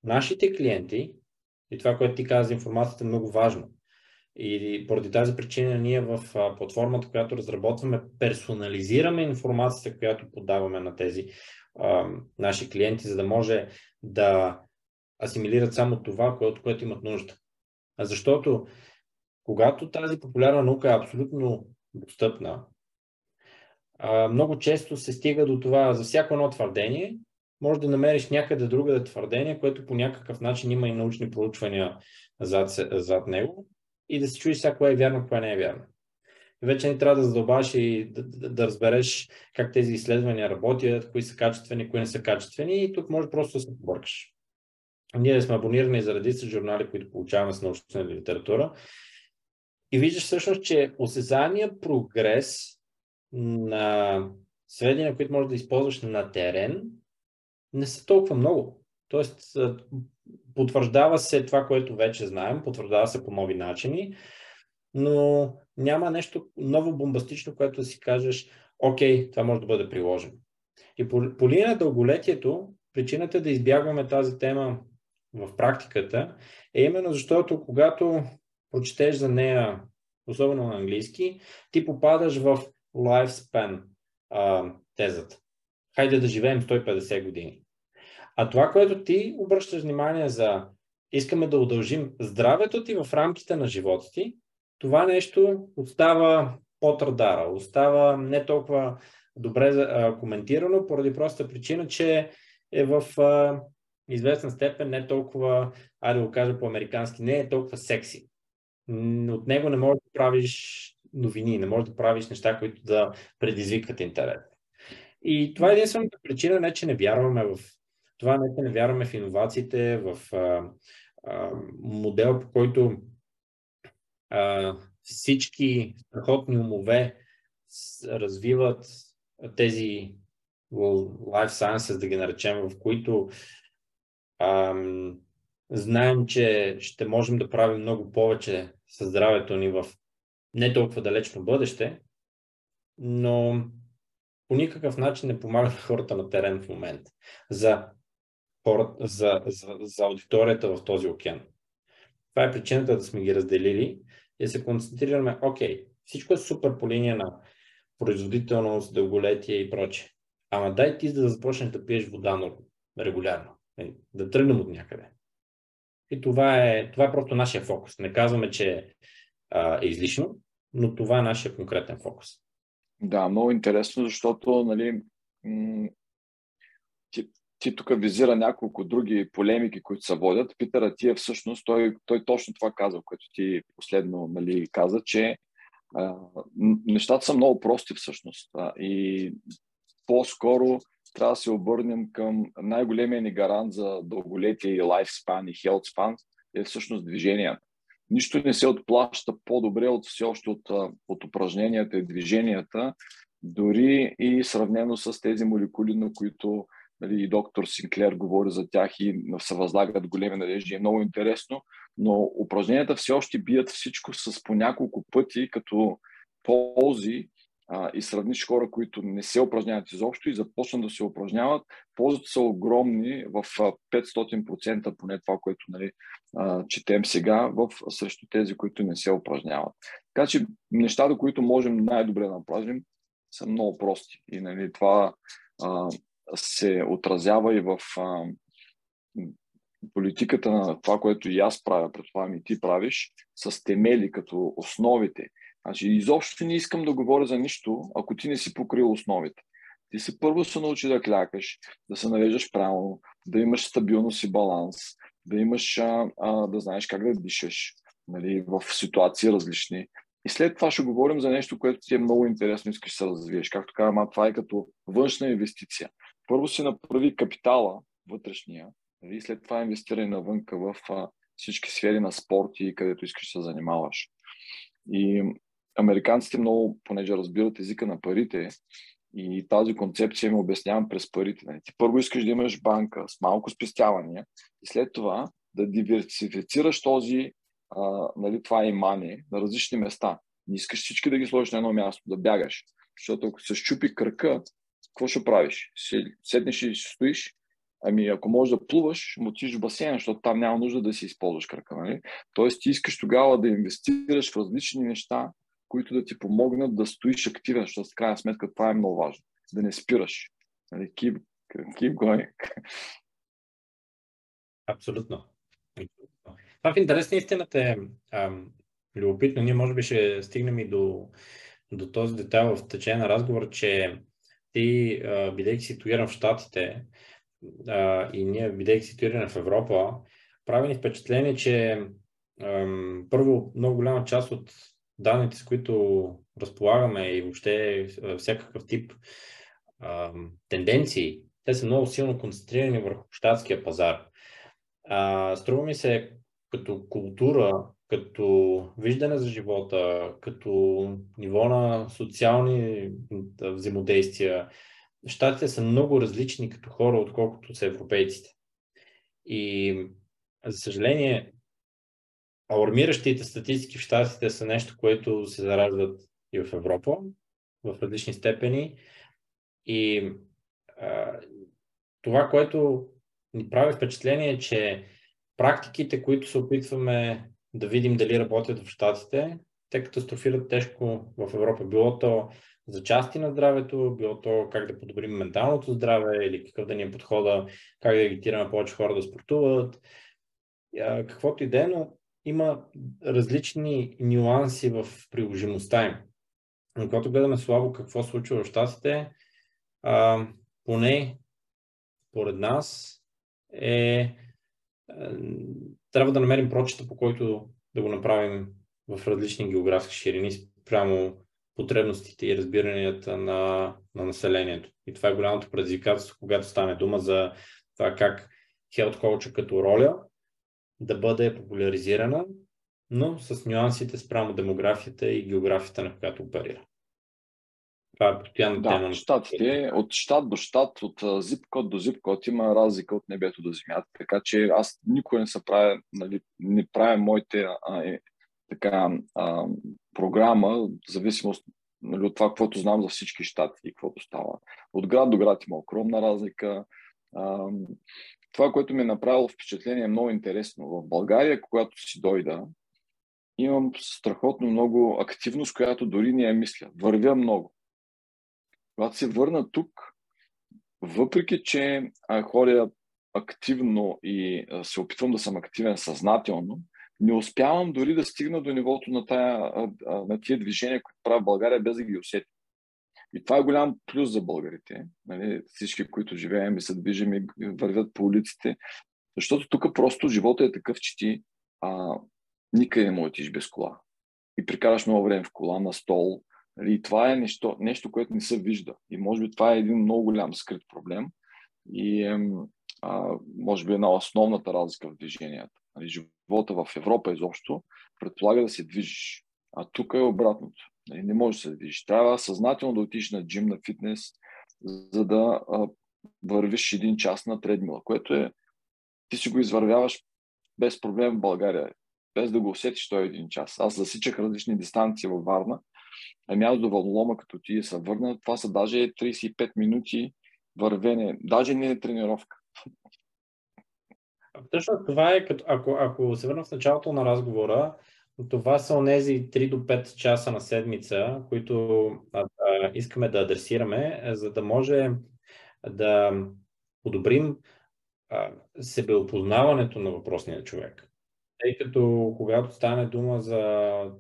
нашите клиенти, и това, което ти каза за информацията е много важно, и поради тази причина ние в платформата, която разработваме, персонализираме информацията, която подаваме на тези а, наши клиенти, за да може да асимилират само това, от което имат нужда. А защото когато тази популярна наука е абсолютно достъпна, а, много често се стига до това за всяко едно твърдение, може да намериш някъде другаде твърдение, което по някакъв начин има и научни проучвания зад, зад него и да се чуеш сега кое е вярно, кое не е вярно. Вече не трябва да задълбаваш и да, да, да разбереш как тези изследвания работят, кои са качествени, кои не са качествени и тук може просто да се побъркаш. Ние сме абонирани за редица журнали, които получаваме с научна литература и виждаш всъщност, че осезания прогрес на сведения, които можеш да използваш на терен, не са толкова много. Тоест, потвърждава се това, което вече знаем, потвърждава се по нови начини, но няма нещо ново бомбастично, което си кажеш, окей, това може да бъде приложено. И по, по линия на дълголетието, причината да избягваме тази тема в практиката е именно защото когато прочетеш за нея, особено на английски, ти попадаш в lifespan а, тезата. Хайде да живеем 150 години. А това, което ти обръщаш внимание за искаме да удължим здравето ти в рамките на живота ти, това нещо остава под радара, остава не толкова добре а, коментирано, поради проста причина, че е в а, известна степен не толкова, айде да го кажа по-американски, не е толкова секси. От него не можеш да правиш новини, не можеш да правиш неща, които да предизвикат интерес. И това е единствената причина, не че не вярваме в това не вярваме в иновациите, в а, а, модел, по който а, всички страхотни умове развиват тези life sciences, да ги наречем, в които ам, знаем, че ще можем да правим много повече със здравето ни в не толкова далечно бъдеще, но по никакъв начин не помагат хората на терен в момента. За хората, за, за, за аудиторията в този океан. Това е причината да сме ги разделили и да се концентрираме, окей, всичко е супер по линия на производителност, дълголетие и прочее. Ама дай ти да започнеш да пиеш вода регулярно. Е, да тръгнем от някъде. И това е, това е просто нашия фокус. Не казваме, че а, е излишно, но това е нашия конкретен фокус. Да, много интересно, защото нали, ти, тук визира няколко други полемики, които се водят. Питър Атия всъщност, той, той точно това казва, което ти последно нали, каза, че а, нещата са много прости всъщност. А, и по-скоро трябва да се обърнем към най-големия ни гарант за дълголетие и лайфспан и хелтспан е всъщност движението. Нищо не се отплаща по-добре от все още от, от упражненията и движенията, дори и сравнено с тези молекули, на които нали, и доктор Синклер говори за тях и се възлагат големи надежди. Е много интересно, но упражненията все още бият всичко с по няколко пъти като ползи а, и сравниш хора, които не се упражняват изобщо и започнат да се упражняват, ползите са огромни в 500% поне това, което нали, а, четем сега, в, срещу тези, които не се упражняват. Така че нещата, които можем най-добре да направим, са много прости. И нали, това а, се отразява и в а, политиката на това, което и аз правя, предполагам и ти правиш, с темели като основите. Значи, изобщо не искам да говоря за нищо, ако ти не си покрил основите. Ти се първо се научи да клякаш, да се навеждаш правилно, да имаш стабилност и баланс, да имаш, а, а, да знаеш как да дишаш нали, в ситуации различни. И след това ще говорим за нещо, което ти е много интересно, искаш да се развиеш. Както казвам, това е като външна инвестиция първо си направи капитала вътрешния, нали, след това инвестирай навънка в а, всички сфери на спорти, където искаш да се занимаваш. И американците много, понеже разбират езика на парите И тази концепция ми обяснявам през парите. Нали? Ти първо искаш да имаш банка с малко спестявания и след това да диверсифицираш този, а, нали, това имане на различни места. Не искаш всички да ги сложиш на едно място, да бягаш. Защото ако се щупи кръка, какво ще правиш? Седнеш и ще стоиш? Ами ако можеш да плуваш, му отиш в басейна, защото там няма нужда да си използваш крака. Нали? Тоест ти искаш тогава да инвестираш в различни неща, които да ти помогнат да стоиш активен, защото в крайна сметка това е много важно. Да не спираш. Нали? Keep, keep going. Абсолютно. Това в интерес на истината е ам, любопитно. Ние може би ще стигнем и до, до този детайл в течение на разговор, че ти, бидейки ситуиран в Штатите и ние, бидейки ситуирани в Европа, прави ни впечатление, че първо много голяма част от данните, с които разполагаме и въобще всякакъв тип тенденции, те са много силно концентрирани върху щатския пазар. Струва ми се като култура, като виждане за живота, като ниво на социални взаимодействия, щатите са много различни като хора, отколкото са европейците. И, за съжаление, алармиращите статистики в щатите са нещо, което се зараждат и в Европа в различни степени. И а, това, което ни прави впечатление е, че практиките, които се опитваме да видим дали работят в Штатите, те катастрофират тежко в Европа. Било то за части на здравето, било то как да подобрим менталното здраве или какъв да ни е подхода, как да агитираме повече хора да спортуват. Каквото и да е, но има различни нюанси в приложимостта им. Но когато гледаме слабо какво случва в Штатите, поне според нас е трябва да намерим прочета, по който да го направим в различни географски ширини спрямо потребностите и разбиранията на, на населението. И това е голямото предизвикателство, когато стане дума за това как health culture като роля да бъде популяризирана, но с нюансите спрямо демографията и географията, на която оперира. Това е постоянна да, тема. Штатите, от щат до щат, от зип код до зип код има разлика от небето до земята. Така че аз никога не се правя, нали, не правя моите а, е, така, а, програма, в зависимост нали, от това, каквото знам за всички щати и каквото става. От град до град има огромна разлика. А, това, което ми е направило впечатление е много интересно. В България, когато си дойда, имам страхотно много активност, която дори не я мисля. Вървя много. Когато се върна тук, въпреки че ходя активно и се опитвам да съм активен съзнателно, не успявам дори да стигна до нивото на, тая, на тия движения, които правя в България, без да ги усетя. И това е голям плюс за българите. Нали? Всички, които живеем и се движим и вървят по улиците. Защото тук просто живота е такъв, че ти а, никъде не можеш без кола. И прикараш много време в кола, на стол. Нали? И това е нещо, нещо, което не се вижда. И може би това е един много голям скрит проблем. И а, може би една основната разлика в движенията. Нали? Живота в Европа изобщо предполага да се движиш. А тук е обратното. Нали, не можеш да се движиш. Трябва съзнателно да отидеш на джим, на фитнес, за да а, вървиш един час на тредмила, което е, ти си го извървяваш без проблем в България, без да го усетиш той един час. Аз засичах различни дистанции във Варна, ами аз до вълнолома, като ти се върна, това са даже 35 минути вървене, даже не е тренировка. Точно това е, като, ако, ако се върна в началото на разговора, това са онези 3 до 5 часа на седмица, които а, а, искаме да адресираме, за да може да подобрим а, себеопознаването на въпросния човек. Тъй като когато стане дума за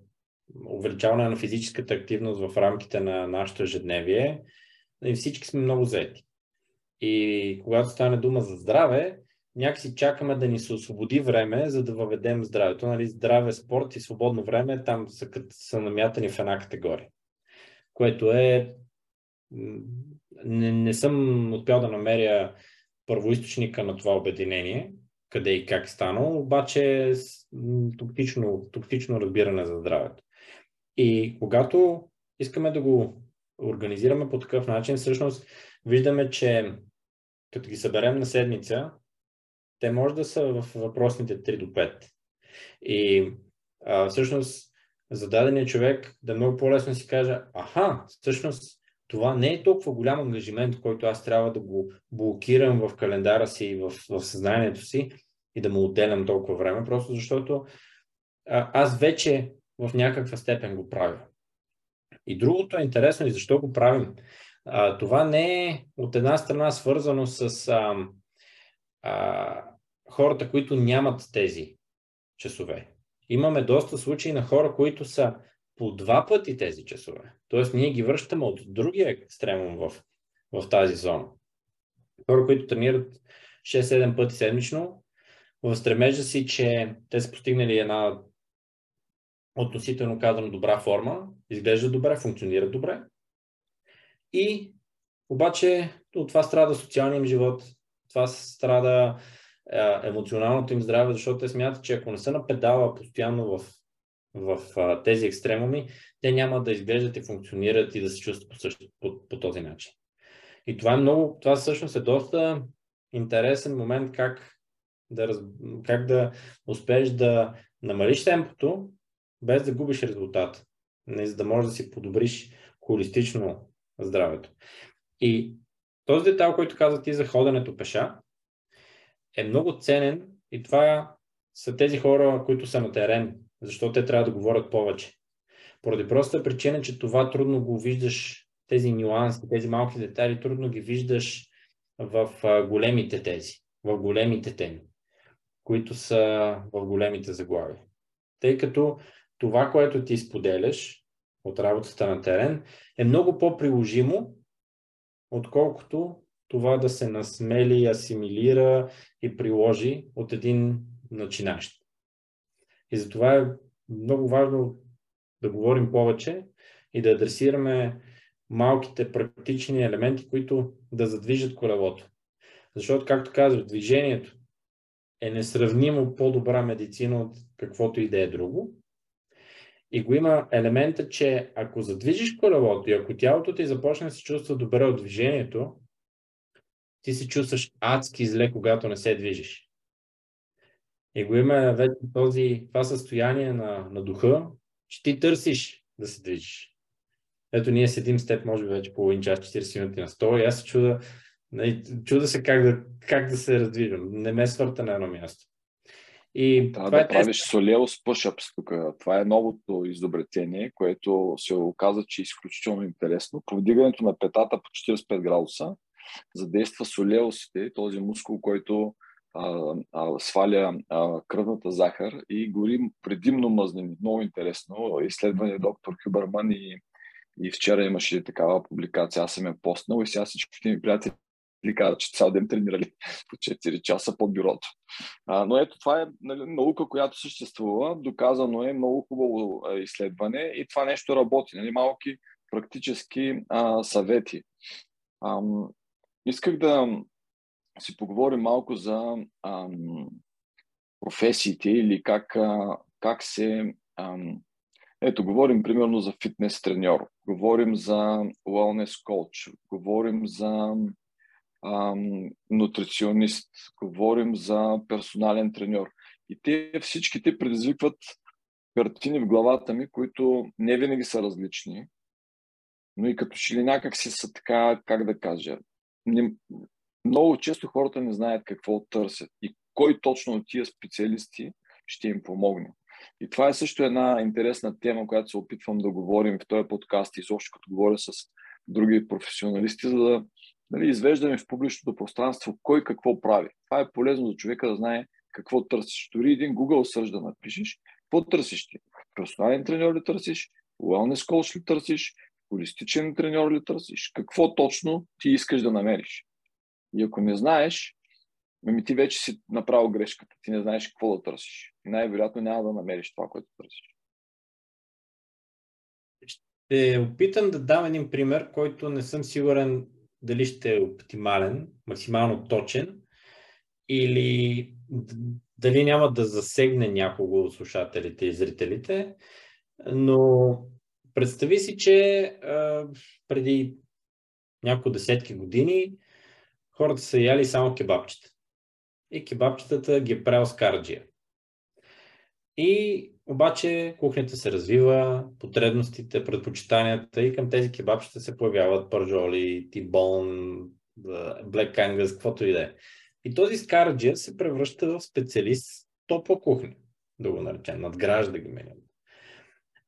увеличаване на физическата активност в рамките на нашето ежедневие, всички сме много заети. И когато стане дума за здраве, някакси чакаме да ни се освободи време, за да въведем здравето. Нали, здраве, спорт и свободно време там са, са намятани в една категория. Което е... Не, не съм успял да намеря първоисточника на това обединение, къде и как е станало, обаче токтично, токтично разбиране за здравето. И когато искаме да го организираме по такъв начин, всъщност виждаме, че като ги съберем на седмица, те може да са в въпросните 3 до 5. И а, всъщност за дадения човек да е много по-лесно си каже, аха, всъщност това не е толкова голям ангажимент, който аз трябва да го блокирам в календара си и в, в съзнанието си и да му отделям толкова време, просто защото а, аз вече в някаква степен го правя. И другото е интересно и защо го правим. А, това не е от една страна свързано с а, а, хората, които нямат тези часове. Имаме доста случаи на хора, които са по два пъти тези часове. Тоест ние ги връщаме от другия екстремум в, в тази зона. Хора, които тренират 6-7 пъти седмично, в стремежа си, че те са постигнали една относително казано добра форма, изглеждат добре, функционират добре. И обаче от това страда социалния им живот, това страда емоционалното им здраве, защото те смятат, че ако не са на педала постоянно в, в а, тези екстремуми, те няма да изглеждат и функционират и да се чувстват по, по, по този начин. И това е много, това всъщност е доста интересен момент как да, как да успееш да намалиш темпото, без да губиш резултат, не за да можеш да си подобриш холистично здравето. И този детал, който каза ти за ходенето пеша, е много ценен и това са тези хора, които са на терен, защото те трябва да говорят повече. Поради проста причина, че това трудно го виждаш, тези нюанси, тези малки детайли, трудно ги виждаш в големите тези, в големите теми, които са в големите заглави. Тъй като това, което ти споделяш от работата на терен, е много по-приложимо, отколкото това да се насмели, асимилира и приложи от един начинащ. И затова е много важно да говорим повече и да адресираме малките практични елементи, които да задвижат колелото. Защото, както казах, движението е несравнимо по-добра медицина от каквото и да е друго. И го има елемента, че ако задвижиш колелото и ако тялото ти започне да се чувства добре от движението, ти се чувстваш адски зле, когато не се движиш. И го има вече този, това състояние на, на духа, че ти търсиш да се движиш. Ето ние седим с теб, може би вече половин час, 40 минути на стола и аз се чуда, нали, чуда се как да, как да се раздвижвам. Не ме свърта на едно място. И Трябва това да е правиш тест... солео с push тук. Това е новото изобретение, което се оказа, че е изключително интересно. Повдигането на петата по 45 градуса задейства солеусите, този мускул, който а, а, сваля а, кръвната захар и гори предимно мъзнини. Много интересно. Изследване доктор Хюберман и, и вчера имаше такава публикация. Аз съм я постнал и сега всичките ми приятели казват, че цял ден тренирали по 4 часа под бюрото. А, но ето това е нали, наука, която съществува. Доказано е много хубаво изследване и това нещо работи. Нали, малки практически а, съвети. А, исках да си поговорим малко за ам, професиите или как, а, как се. Ам, ето, говорим примерно за фитнес треньор, говорим за wellness коуч, говорим за нутриционист, говорим за персонален треньор. И те всичките предизвикват картини в главата ми, които не винаги са различни, но и като че ли някак си са така, как да кажа, не, много често хората не знаят какво търсят и кой точно от тия специалисти ще им помогне. И това е също една интересна тема, която се опитвам да говорим в този подкаст и също като говоря с други професионалисти, за да нали, извеждаме в публичното пространство кой какво прави. Това е полезно за човека да знае какво търсиш. Дори един Google сърж да напишеш, какво търсиш ти? Персонален треньор ли търсиш? Wellness coach ли търсиш? Холистичен треньор ли търсиш? Какво точно ти искаш да намериш? И ако не знаеш, ами ти вече си направил грешката. Ти не знаеш какво да търсиш. Най-вероятно няма да намериш това, което търсиш. Ще опитам да дам един пример, който не съм сигурен дали ще е оптимален, максимално точен или дали няма да засегне някого от слушателите и зрителите, но представи си, че а, преди няколко десетки години хората са яли само кебабчета. И кебабчетата ги е правил с карджия. И обаче кухнята се развива, потребностите, предпочитанията и към тези кебабчета се появяват пържоли, тибон, блек ангъс, каквото и да е. И този скарджия се превръща в специалист топла кухня, да го наречем, надгражда ги меню.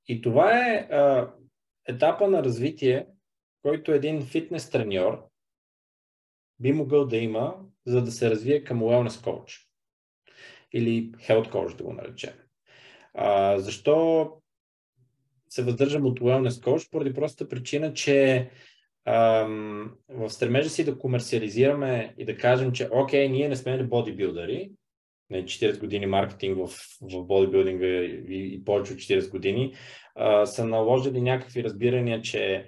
И това е а, етапа на развитие, който един фитнес треньор би могъл да има, за да се развие към wellness coach или health coach, да го наречем. А, защо се въздържам от wellness coach? Поради простата причина, че ам, в стремежа си да комерциализираме и да кажем, че окей, ние не сме бодибилдъри, не 40 години маркетинг в, в бодибилдинга и, и повече от 40 години, а, са наложили някакви разбирания, че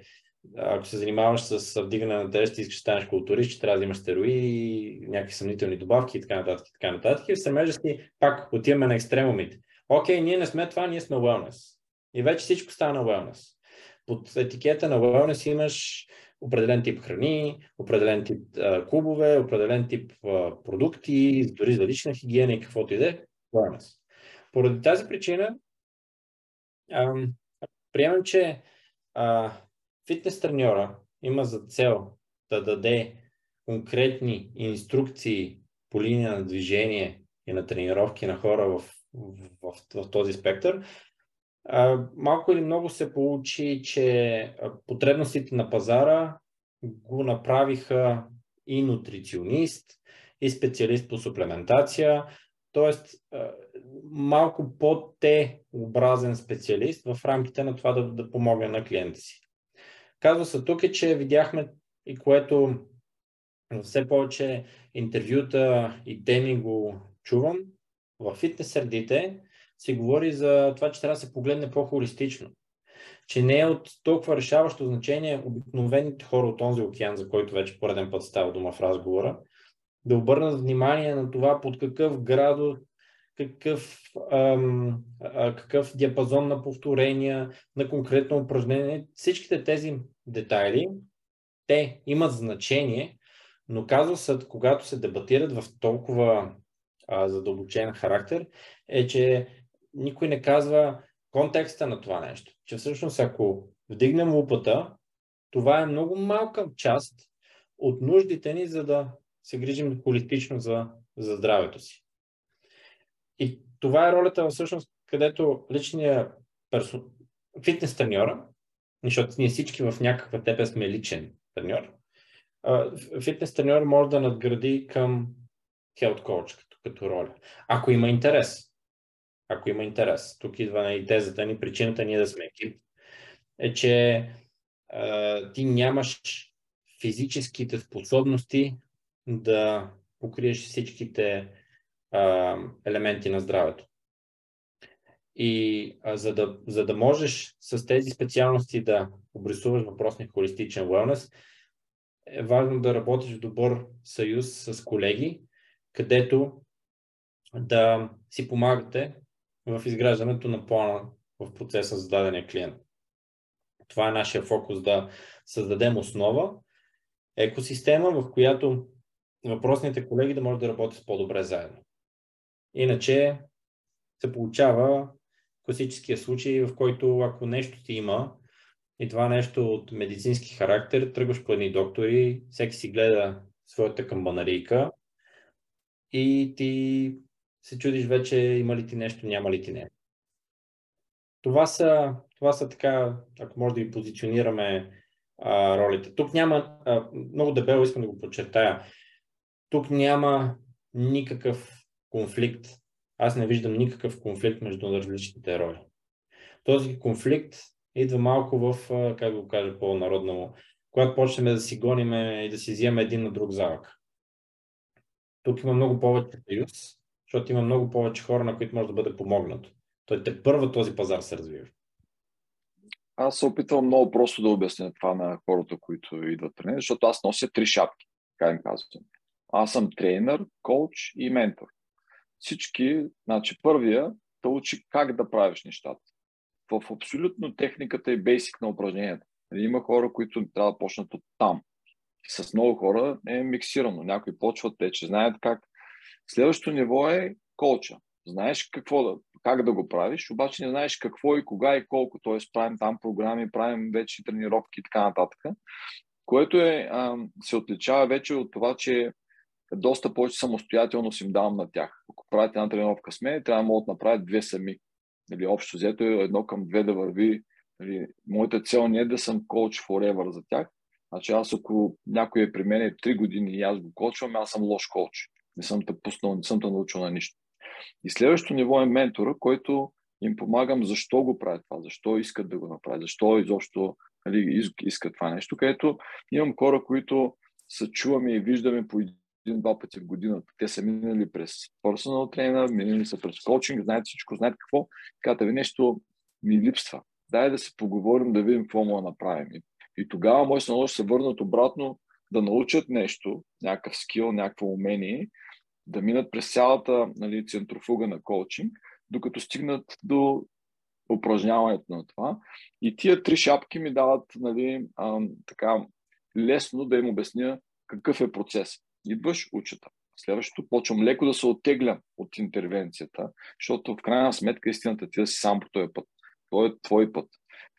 ако се занимаваш с вдигане на тест и искаш да станеш културист, че трябва да имаш стероиди, някакви съмнителни добавки и така нататък. И така нататък. И в стремежа си пак отиваме на екстремумите. Окей, ние не сме това, ние сме wellness. И вече всичко стана wellness. Под етикета на wellness имаш определен тип храни, определен тип а, клубове, определен тип а, продукти, дори за лична хигиена и каквото и да е. Wellness. Поради тази причина ам, приемам, че а, фитнес треньора има за цел да даде конкретни инструкции по линия на движение и на тренировки на хора в, в, в, този спектър, малко или много се получи, че потребностите на пазара го направиха и нутриционист, и специалист по суплементация, т.е. малко по-те образен специалист в рамките на това да, да помогне на клиента си. Казва се тук е, че видяхме и което все повече интервюта и теми го чувам, в фитнес средите се говори за това, че трябва да се погледне по-холистично. Че не е от толкова решаващо значение обикновените хора от този океан, за който вече пореден път става дума в разговора, да обърнат внимание на това под какъв градус, какъв, ам, а, какъв диапазон на повторения, на конкретно упражнение. Всичките тези детайли, те имат значение, но се, когато се дебатират в толкова а, задълбочен характер, е, че никой не казва контекста на това нещо. Че всъщност ако вдигнем лупата, това е много малка част от нуждите ни, за да се грижим холистично за, за здравето си. И това е ролята всъщност, където личният персо... фитнес треньора, защото ние всички в някаква тепе сме личен треньор, фитнес треньор може да надгради към health coach като, роля. Ако има интерес. Ако има интерес. Тук идва и тезата ни, причината ние да сме екип, е, че а, ти нямаш физическите способности да покриеш всичките а, елементи на здравето. И а, за, да, за да можеш с тези специалности да обрисуваш въпросния холистичен wellness, е важно да работиш в добър съюз с колеги, където да си помагате в изграждането на плана в процеса за дадения клиент. Това е нашия фокус да създадем основа, екосистема, в която въпросните колеги да могат да работят по-добре заедно. Иначе се получава класическия случай, в който ако нещо ти има и това нещо от медицински характер, тръгваш по едни доктори, всеки си гледа своята камбанарийка и ти се чудиш вече има ли ти нещо, няма ли ти не. Това са, това са така, ако може да ги позиционираме а, ролите. Тук няма, а, много дебело искам да го подчертая, тук няма никакъв конфликт. Аз не виждам никакъв конфликт между различните роли. Този конфликт идва малко в, как го кажа по-народно, когато почнем да си гониме и да си вземем един на друг залък. Тук има много повече съюз, защото има много повече хора, на които може да бъде помогнато. Той те първа този пазар се развива. Аз се опитвам много просто да обясня това на хората, които идват тренери, защото аз нося три шапки, така им казвам. Аз съм тренер, коуч и ментор всички, значи първия те учи как да правиш нещата. в абсолютно техниката и бейсик на упражненията. Нали, има хора, които трябва да почнат от там. С много хора е миксирано. Някои почват, те че знаят как. Следващото ниво е колча. Знаеш какво да, как да го правиш, обаче не знаеш какво и кога и колко. Т.е. правим там програми, правим вече тренировки и така нататък. Което е, а, се отличава вече от това, че доста повече самостоятелност им давам на тях. Ако правите една тренировка с мен, трябва да могат да направят две сами. Или общо взето е едно към две да върви. Или, моята цел не е да съм коуч forever за тях. Значи аз ако някой е при мен 3 години и аз го коучвам, аз съм лош коуч. Не съм те пуснал, не съм те научил на нищо. И следващото ниво е ментора, който им помагам защо го правят това, защо искат да го направят, защо изобщо нали, искат това нещо, където имам хора, които се чуваме и виждаме по един-два пъти в годината. Те са минали през personal trainer, минали са през коучинг, знаят всичко, знаят какво. Казвате ви нещо ми липсва. Дай да се поговорим, да видим какво му да направим. И, и тогава може да се върнат обратно да научат нещо, някакъв скил, някакво умение, да минат през цялата нали, центрофуга на коучинг, докато стигнат до упражняването на това. И тия три шапки ми дават нали, а, така лесно да им обясня какъв е процес. Идваш, учата. Следващото, почвам леко да се оттеглям от интервенцията, защото в крайна сметка истината ти да си сам по този път. Това е твой път.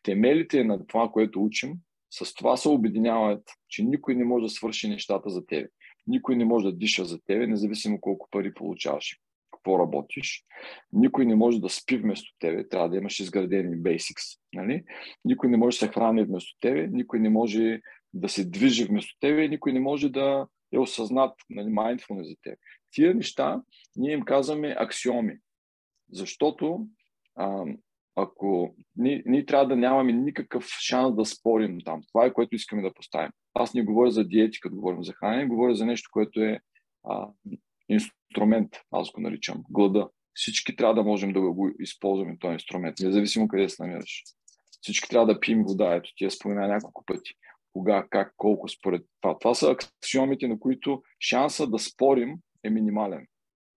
Темелите на това, което учим, с това се обединяват, че никой не може да свърши нещата за тебе. Никой не може да диша за тебе, независимо колко пари получаваш какво работиш. Никой не може да спи вместо тебе, трябва да имаш изградени basics. Нали? Никой не може да се храни вместо тебе, никой не може да се движи вместо тебе, никой не може да е осъзнат, нали, mindfulness за теб. Тия неща ние им казваме аксиоми, защото а, ако ние, ние трябва да нямаме никакъв шанс да спорим там. Това е което искаме да поставим. Аз не говоря за диети, като говорим за хранене, говоря за нещо, което е а, инструмент, аз го наричам, глада. Всички трябва да можем да го използваме този инструмент, независимо къде се намираш. Всички трябва да пием вода, ето ти я спомена няколко пъти кога, как, колко според това. Това са аксиомите, на които шанса да спорим е минимален.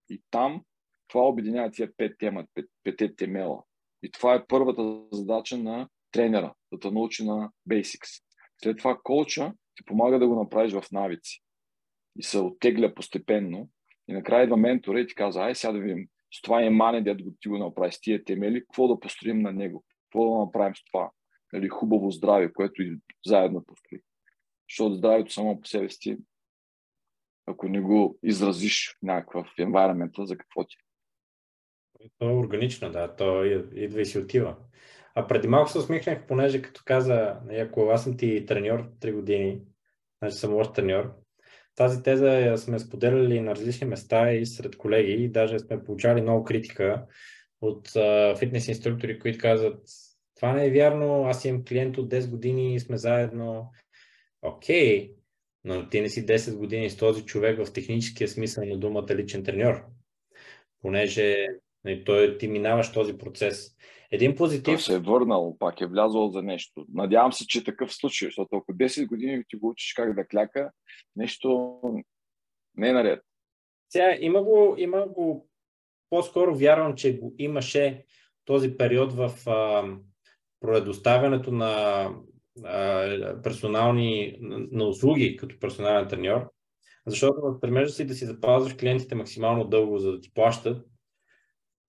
И там това обединява тия пет тема, пет, пете темела. И това е първата задача на тренера, да те научи на basics. След това коуча ти помага да го направиш в навици. И се оттегля постепенно. И накрая идва ментора и ти казва, ай сега да видим, с това е мане, дето ти го направи с тия темели, какво да построим на него, какво да направим с това нали, хубаво здраве, което и заедно построи. Защото здравето само по себе си, ако не го изразиш някакъв environment, за какво ти е? То е органично, да, то идва и си отива. А преди малко се усмихнах, понеже като каза, нали, ако аз съм ти треньор 3 години, значи съм лош треньор, тази теза сме споделяли на различни места и сред колеги, и даже сме получали много критика от а, фитнес инструктори, които казват, това не е вярно, аз имам клиент от 10 години и сме заедно. Окей, okay, но ти не си 10 години с този човек в техническия смисъл на думата личен треньор. Понеже той, ти минаваш този процес. Един позитив... Той се е върнал, пак е влязъл за нещо. Надявам се, че е такъв случай, защото ако 10 години ти го учиш как да кляка, нещо не е наред. Сега има го, има го по-скоро вярвам, че го имаше този период в а, предоставянето на а, персонални на услуги като персонален треньор, защото в стремежа си да си запазваш клиентите максимално дълго, за да ти плащат,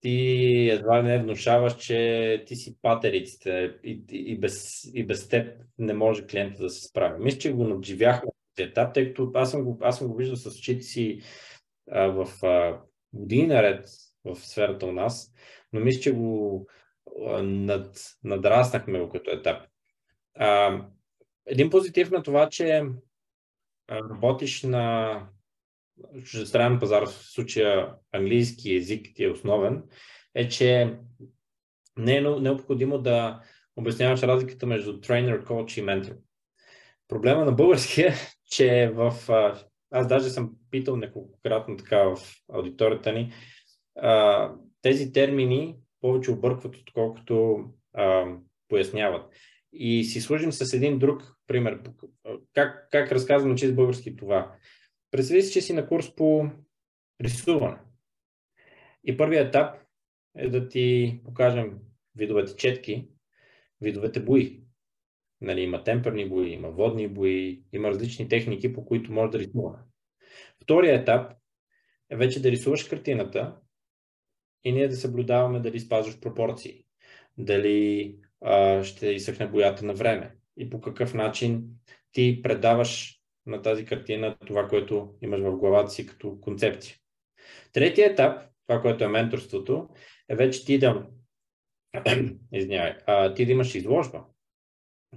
ти едва не внушаваш, че ти си патериците и, и, без, и без теб не може клиента да се справи. Мисля, че го надживяхме този етап, тъй като аз съм го, аз съм го виждал с очите си а, в а, години наред в сферата у нас, но мисля, че го над, надраснахме го като етап. А, един позитив на това, че работиш на чуждестранен пазар, в случая английски език ти е основен, е, че не е необходимо да обясняваш разликата между тренер, коуч и ментор. Проблема на българския е, че в... Аз даже съм питал неколкократно така в аудиторията ни, тези термини повече объркват, отколкото поясняват. И си служим с един друг пример. Как, как разказвам чист български това? Представи си, че си на курс по рисуване. И първият етап е да ти покажем видовете четки видовете бои. Нали, има темперни бои, има водни бои, има различни техники, по които може да рисува. Втория етап е вече да рисуваш картината и ние да съблюдаваме дали спазваш пропорции, дали а, ще изсъхне боята на време и по какъв начин ти предаваш на тази картина това, което имаш в главата си като концепция. Третия етап, това, което е менторството, е вече ти да, извинявай, а, ти да имаш изложба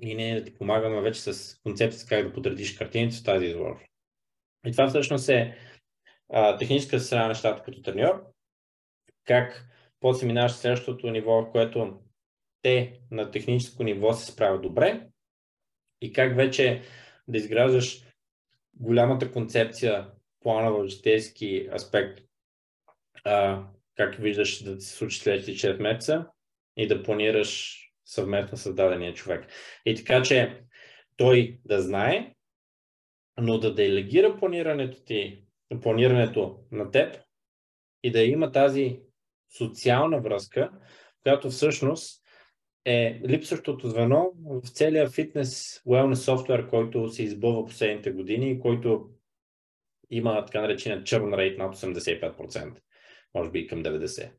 и ние да ти помагаме вече с концепция как да подредиш картините в тази изложба. И това всъщност е а, техническа страна на нещата като треньор, как после минаваш следващото ниво, в което те на техническо ниво се справят добре и как вече да изграждаш голямата концепция, плана в житейски аспект, а, как виждаш да се случи следващите 6 месеца и да планираш съвместно с дадения човек. И така, че той да знае, но да делегира планирането ти, планирането на теб и да има тази социална връзка, която всъщност е липсващото звено в целия фитнес wellness софтуер, който се избълва последните години и който има така наречения churn rate над 85%, може би и към 90%.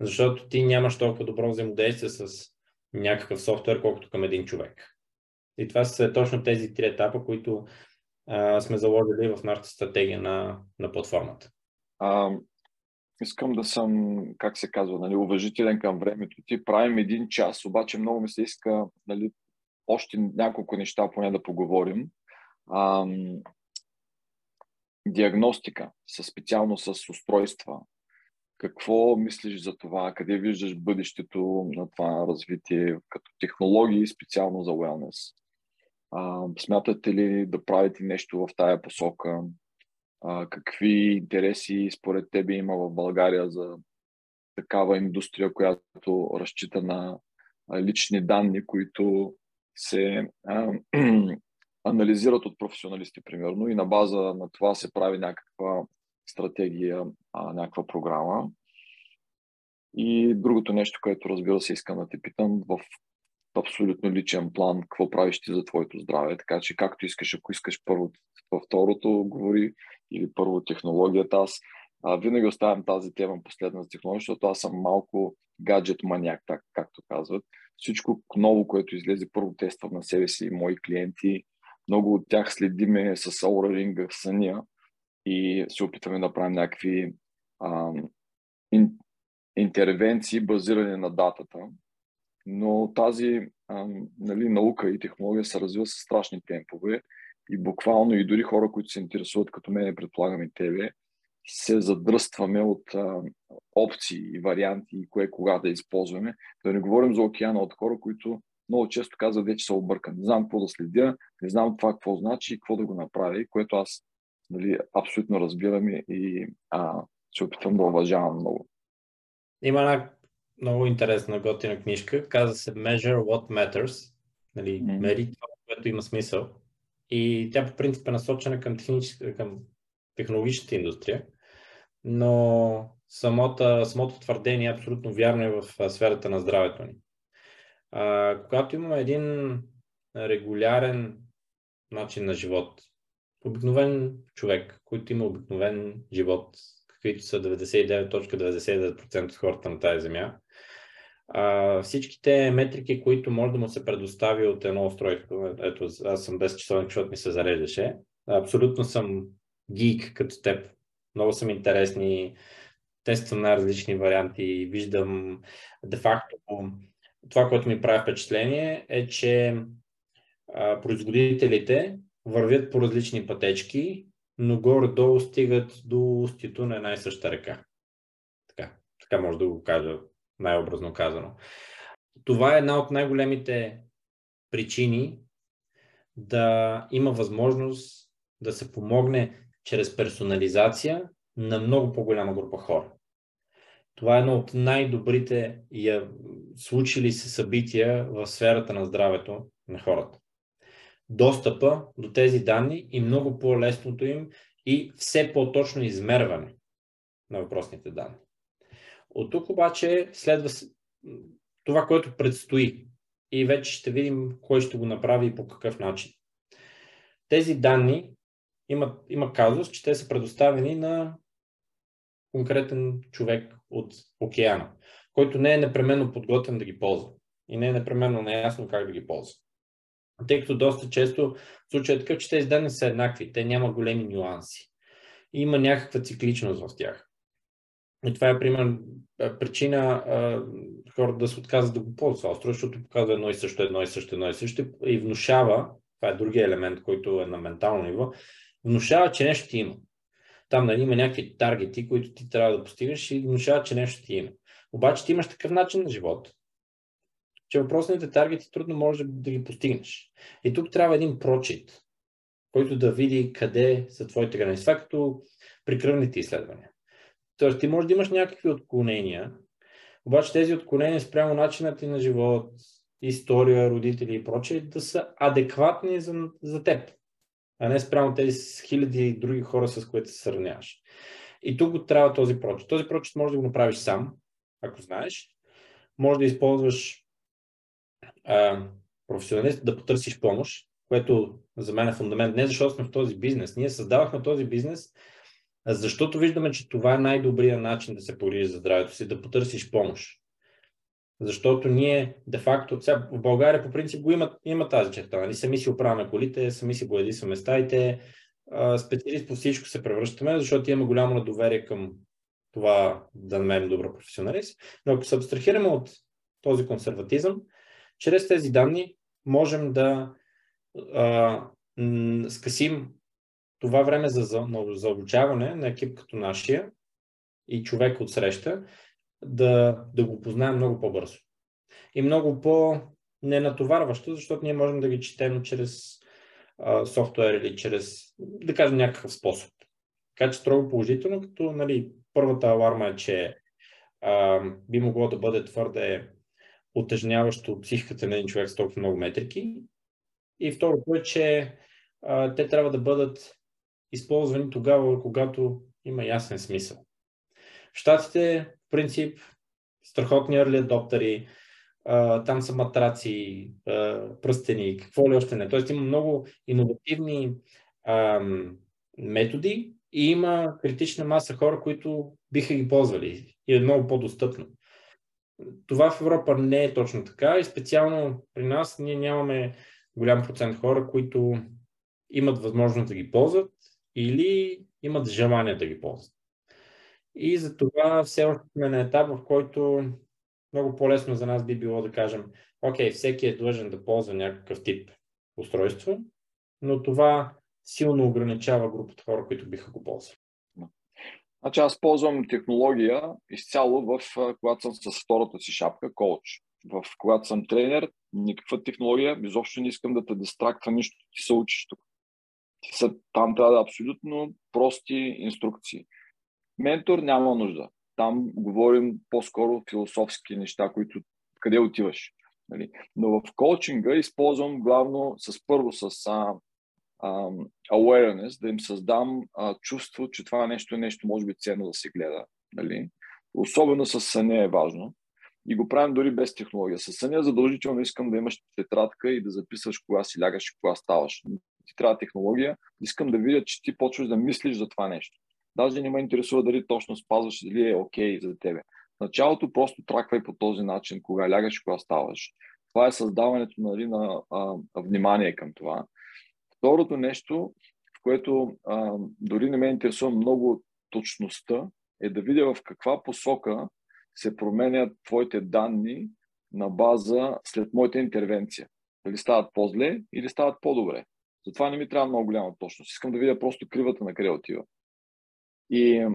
Защото ти нямаш толкова добро взаимодействие с някакъв софтуер, колкото към един човек. И това са точно тези три етапа, които а, сме заложили в нашата стратегия на, на платформата. А, искам да съм, как се казва, нали, уважителен към времето ти. Правим един час, обаче много ми се иска нали, още няколко неща поне да поговорим. А, диагностика, със специално с устройства. Какво мислиш за това? Къде виждаш бъдещето на това развитие като технологии, специално за wellness? А, смятате ли да правите нещо в тая посока? Какви интереси според тебе има в България за такава индустрия, която разчита на лични данни, които се а, анализират от професионалисти, примерно, и на база на това се прави някаква стратегия, а, някаква програма. И другото нещо, което разбира се искам да те питам, в абсолютно личен план, какво правиш ти за твоето здраве. Така че както искаш, ако искаш първо във второто говори или първо технологията, аз а, винаги оставям тази тема последна за технология, защото аз съм малко гаджет маняк, так, както казват. Всичко ново, което излезе, първо тествам на себе си и мои клиенти. Много от тях следиме с Aura Ring в съня и се опитваме да правим някакви а, ин, интервенции, базирани на датата но тази а, нали, наука и технология се развива с страшни темпове и буквално и дори хора, които се интересуват като мен, предполагам и тебе, се задръстваме от а, опции и варианти и кое кога да използваме. Да не говорим за океана от хора, които много често казват, вече са объркани. Не знам какво да следя, не знам това какво значи и какво да го направи, което аз нали, абсолютно разбирам и а, се опитвам да уважавам много. Има една много интересна, готина книжка. Казва се Measure What Matters. Нали, mm-hmm. Мери това, което има смисъл. И тя по принцип е насочена към, към технологичната индустрия, но самото, самото твърдение е абсолютно вярно и в сферата на здравето ни. А, когато имаме един регулярен начин на живот, обикновен човек, който има обикновен живот, каквито са 99.99% от хората на тази земя, всичките метрики, които може да му се предостави от едно устройство, ето аз съм 10 часовник, защото ми се зареждаше, абсолютно съм гик като теб. Много съм интересни, тествам най-различни варианти, виждам де-факто това, което ми прави впечатление е, че производителите вървят по различни пътечки, но горе-долу стигат до устието на една и съща река. Така, така може да го кажа най-образно казано. Това е една от най-големите причини да има възможност да се помогне чрез персонализация на много по-голяма група хора. Това е едно от най-добрите я случили се събития в сферата на здравето на хората. Достъпа до тези данни и много по-лесното им и все по-точно измерване на въпросните данни. От тук обаче следва това, което предстои. и вече ще видим кой ще го направи и по какъв начин. Тези данни има, има казус, че те са предоставени на конкретен човек от океана, който не е непременно подготвен да ги ползва и не е непременно неясно как да ги ползва. Тъй като доста често случай е такъв, че тези данни са еднакви, те няма големи нюанси. Има някаква цикличност в тях. И това е пример, причина а, хората да се отказват да го ползват защото показва едно и също, едно и също, едно и също и внушава, това е другия елемент, който е на ментално ниво, внушава, че нещо ти има. Там нали, има някакви таргети, които ти трябва да постигаш и внушава, че нещо ти има. Обаче ти имаш такъв начин на живот, че въпросните таргети трудно може да ги постигнеш. И тук трябва един прочит, който да види къде са твоите граници. Това е като при кръвните изследвания. Тоест ти можеш да имаш някакви отклонения, обаче тези отклонения спрямо начина ти на живот, история, родители и прочее, да са адекватни за, за теб, а не спрямо тези хиляди други хора, с които се сравняваш. И тук трябва този прочит. Този прочит може да го направиш сам, ако знаеш. Може да използваш а, професионалист, да потърсиш помощ, което за мен е фундамент. Не защото сме в този бизнес. Ние създавахме този бизнес, защото виждаме, че това е най-добрият начин да се погрижи за здравето си, да потърсиш помощ. Защото ние, де-факто, сега в България по принцип го има, има тази черта. Нали? Сами си оправяме колите, сами си боядисваме стаите, специалист по всичко се превръщаме, защото имаме голямо недоверие към това да намерим добър професионалист. Но ако се абстрахираме от този консерватизъм, чрез тези данни можем да а, скъсим това време за, за, за обучаване на екип като нашия и човек от среща да, да го познаем много по-бързо. И много по-ненатоварващо, защото ние можем да ги четем чрез а, софтуер или чрез, да кажем, някакъв способ. Така че строго положително, като нали, първата аларма е, че а, би могло да бъде твърде отъжняващо психиката на един човек с толкова много метрики. И второто е, че а, те трябва да бъдат използвани тогава, когато има ясен смисъл. В Штатите, в принцип, страхотни early adoptери, там са матраци, пръстени, какво ли още не. Тоест има много иновативни методи и има критична маса хора, които биха ги ползвали и е много по-достъпно. Това в Европа не е точно така и специално при нас ние нямаме голям процент хора, които имат възможност да ги ползват или имат желание да ги ползват. И за това все още сме на етап, в който много по-лесно за нас би било да кажем, окей, всеки е длъжен да ползва някакъв тип устройство, но това силно ограничава групата хора, които биха го ползвали. Значи аз ползвам технология изцяло в когато съм с втората си шапка, коуч. В когато съм тренер, никаква технология, изобщо не искам да те дистрактва нищо, ти се учиш тук. Там трябва да е абсолютно прости инструкции. Ментор няма нужда. Там говорим по-скоро философски неща, които къде отиваш. Нали? Но в коучинга използвам главно с първо с а, а, awareness, да им създам а, чувство, че това нещо е нещо, може би ценно да се гледа. Нали? Особено с съня е важно. И го правим дори без технология. С съня задължително искам да имаш тетрадка и да записваш кога си лягаш и кога ставаш. Ти трябва технология. Искам да видя, че ти почваш да мислиш за това нещо. Даже не ме интересува дали точно спазваш, дали е окей okay за тебе. В началото просто траквай по този начин, кога лягаш и кога ставаш. Това е създаването нали, на а, внимание към това. Второто нещо, в което а, дори не ме интересува много точността, е да видя в каква посока се променят твоите данни на база след моята интервенция. Дали стават по-зле или стават по-добре. Затова не ми трябва много голяма точност. Искам да видя просто кривата на къде отива. И,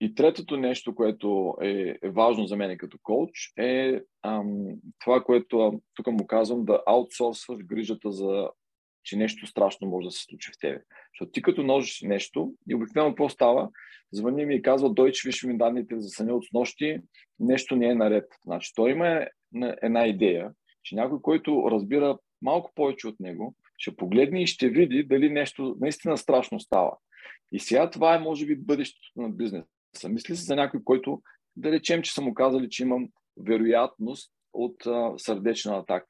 и третото нещо, което е, е важно за мен като коуч, е ам, това, което тук му казвам, да аутсорсваш грижата за че нещо страшно може да се случи в тебе. Защото ти като ножиш нещо и обикновено какво става? Звъни ми и казва, Дойч, виж ми данните за съня от нощи, нещо не е наред. Значи той има една идея, че някой, който разбира малко повече от него, ще погледне и ще види дали нещо наистина страшно става. И сега това е, може би, бъдещето на бизнеса. Мисли се за някой, който, да речем, че са му казали, че имам вероятност от а, сърдечна атака.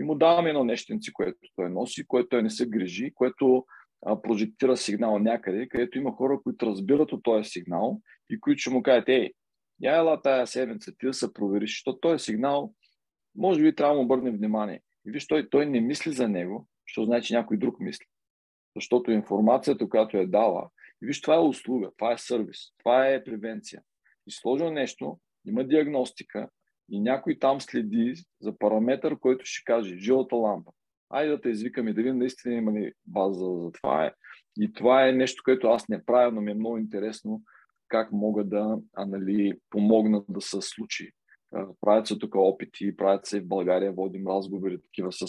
И му даваме едно нещенци, което той носи, което той не се грижи, което а, прожектира сигнал някъде, където има хора, които разбират от този сигнал и които ще му кажат, ей, я ела тая седмица, ти да се провериш, защото този сигнал, може би трябва да му обърнем внимание. И виж, той, той не мисли за него, защото знае, че някой друг мисли. Защото информацията, която е дала, и виж, това е услуга, това е сервис, това е превенция. И сложил нещо, има диагностика и някой там следи за параметър, който ще каже жилата лампа. Айде да те извикаме да видим наистина има ли база за това е. И това е нещо, което аз не правя, но ми е много интересно как мога да а, нали, помогнат да се случи. Правят се тук опити, правят се в България, водим разговори такива с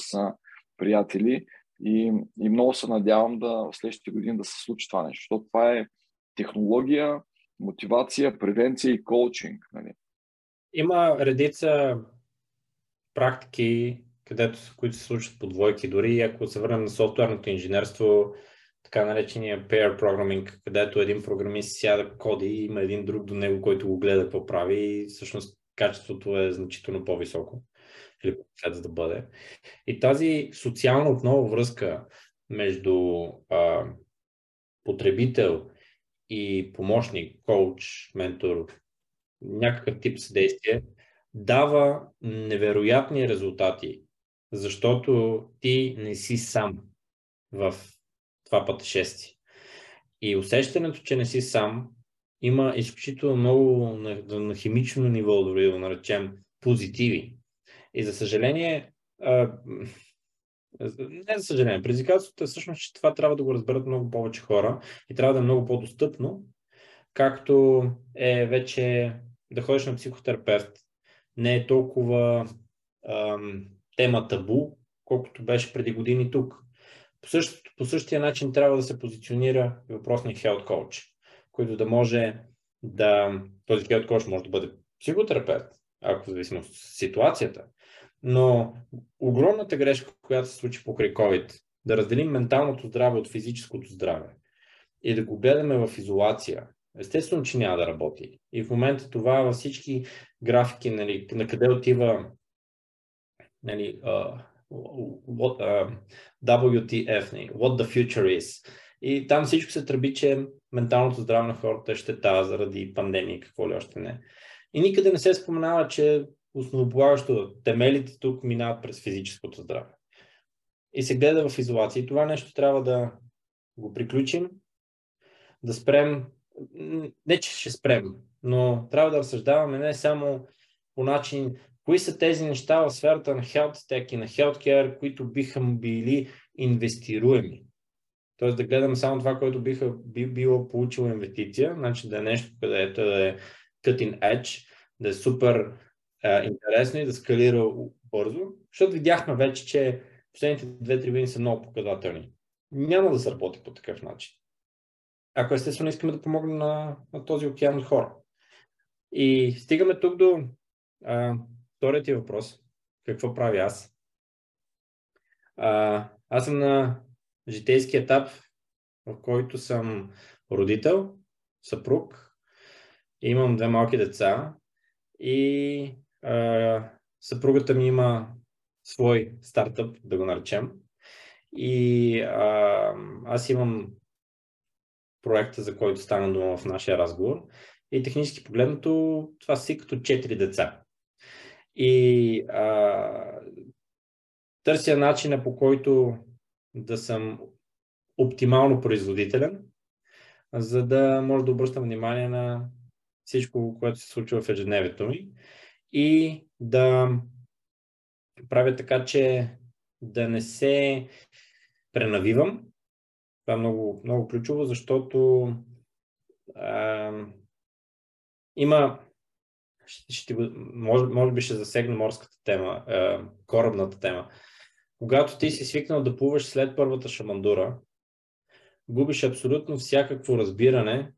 приятели и, и много се надявам да в следващите години да се случи това нещо, защото това е технология, мотивация, превенция и коучинг. Нали. Има редица практики, където, които се случват по двойки. Дори ако се върнем на софтуерното инженерство, така наречения pair programming, където един програмист сяда коди и има един друг до него, който го гледа какво прави и всъщност качеството е значително по-високо или следва да бъде. И тази социална отново връзка между а, потребител и помощник, коуч, ментор, някакъв тип съдействие, дава невероятни резултати, защото ти не си сам в това пътешествие. И усещането, че не си сам, има изключително много на, на химично ниво, дори да го наречем, позитиви. И за съжаление, а, не за съжаление, предизвикателството е всъщност, че това трябва да го разберат много повече хора и трябва да е много по-достъпно, както е вече да ходиш на психотерапевт. Не е толкова ам, тема табу, колкото беше преди години тук. По, същото, по същия начин трябва да се позиционира въпросния health coach, който да може да... Този health coach може да бъде психотерапевт, ако в зависимост от ситуацията, но огромната грешка, която се случи покрай COVID, да разделим менталното здраве от физическото здраве и да го гледаме в изолация, естествено, че няма да работи. И в момента това във всички графики, нали, на къде отива нали, uh, what, uh, WTF, нали, what the future is. И там всичко се тръби, че менталното здраве на хората е щета заради пандемия, какво ли още не. И никъде не се споменава, че основополагащо темелите тук минават през физическото здраве. И се гледа в изолация. И това нещо трябва да го приключим, да спрем, не че ще спрем, но трябва да разсъждаваме не само по начин, кои са тези неща в сферата на health tech и на healthcare, които биха били инвестируеми. Тоест да гледаме само това, което биха би било получило инвестиция, значи да е нещо, където да е cutting edge, да е супер а, интересно и да скалира бързо, защото видяхме вече, че последните 2-3 години са много показателни. Няма да се работи по такъв начин. Ако естествено искаме да помогнем на, на този океан от хора. И стигаме тук до а, вторият ти въпрос. Какво прави аз? А, аз съм на житейски етап, в който съм родител, съпруг, имам две малки деца и съпругата ми има свой стартъп, да го наречем. И а, аз имам проекта, за който стана дума в нашия разговор. И технически погледнато, това си като 4 деца. И а, търся начина по който да съм оптимално производителен, за да може да обръщам внимание на всичко, което се случва в ежедневието ми и да правя така, че да не се пренавивам. Това е много, много ключово, защото а, има ще, ще, може, може би ще засегна морската тема, а, корабната тема. Когато ти си свикнал да плуваш след първата шамандура, губиш абсолютно всякакво разбиране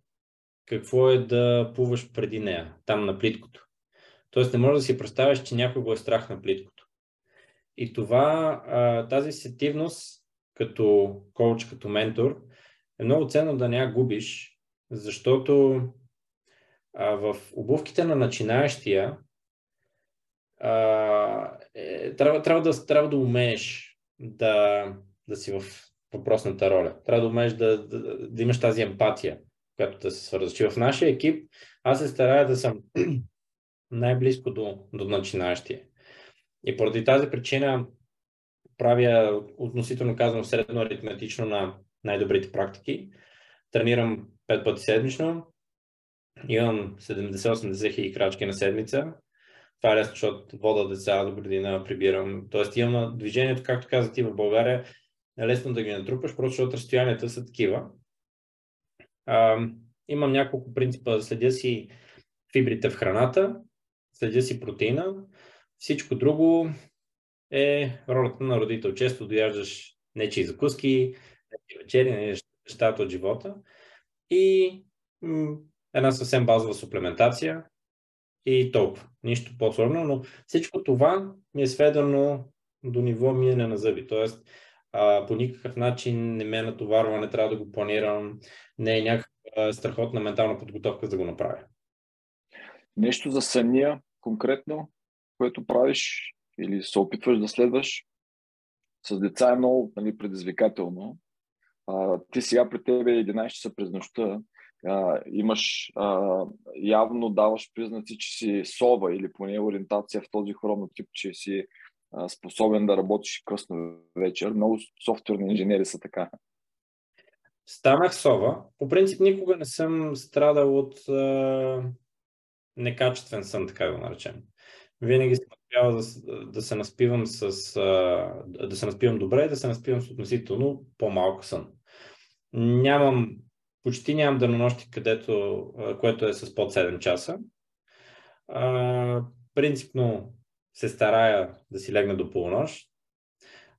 какво е да плуваш преди нея, там на плиткото. Тоест не можеш да си представяш, че някой го е страх на плиткото. И това, тази сетивност като коуч, като ментор, е много ценно да не я губиш, защото в обувките на начинаещия е, трябва, трябва, да, трябва да умееш да, да си в въпросната роля. Трябва да умееш да, да, да имаш тази емпатия, която да се свързваш. В нашия екип аз се старая да съм най-близко до, до начинаещия. И поради тази причина правя относително казвам средно аритметично на най-добрите практики. Тренирам 5 пъти седмично. Имам 70-80 хиляди крачки на седмица. Това е лесно, защото вода деца до градина, прибирам. Тоест имам движението, както каза ти в България, е лесно да ги натрупаш, просто защото разстоянията са такива. А, имам няколко принципа. Следя си фибрите в храната, следя си протеина. Всичко друго е ролята на родител. Често дояждаш нечи закуски, нечи вечери, нещата от живота. И м- една съвсем базова суплементация и толкова. Нищо по-сложно, но всичко това ми е сведено до ниво миене на зъби. Тоест, а, по никакъв начин не ме е натоварва, не трябва да го планирам, не е някаква страхотна ментална подготовка за да го направя. Нещо за съня конкретно, което правиш или се опитваш да следваш? С деца е много нали, предизвикателно. А, ти сега при тебе 11 часа през нощта а, имаш, а, явно даваш признаци, че си сова или поне ориентация в този хронотип, че си а, способен да работиш късно вечер. Много софтуерни инженери са така. Станах сова. По принцип никога не съм страдал от а, некачествен сън, така да го наречем. Винаги съм успял да, да се наспивам с а, да се наспивам добре да се наспивам с относително по-малко сън. Нямам, почти нямам денонощи, където, което е с под 7 часа. А, принципно се старая да си легна до полунощ.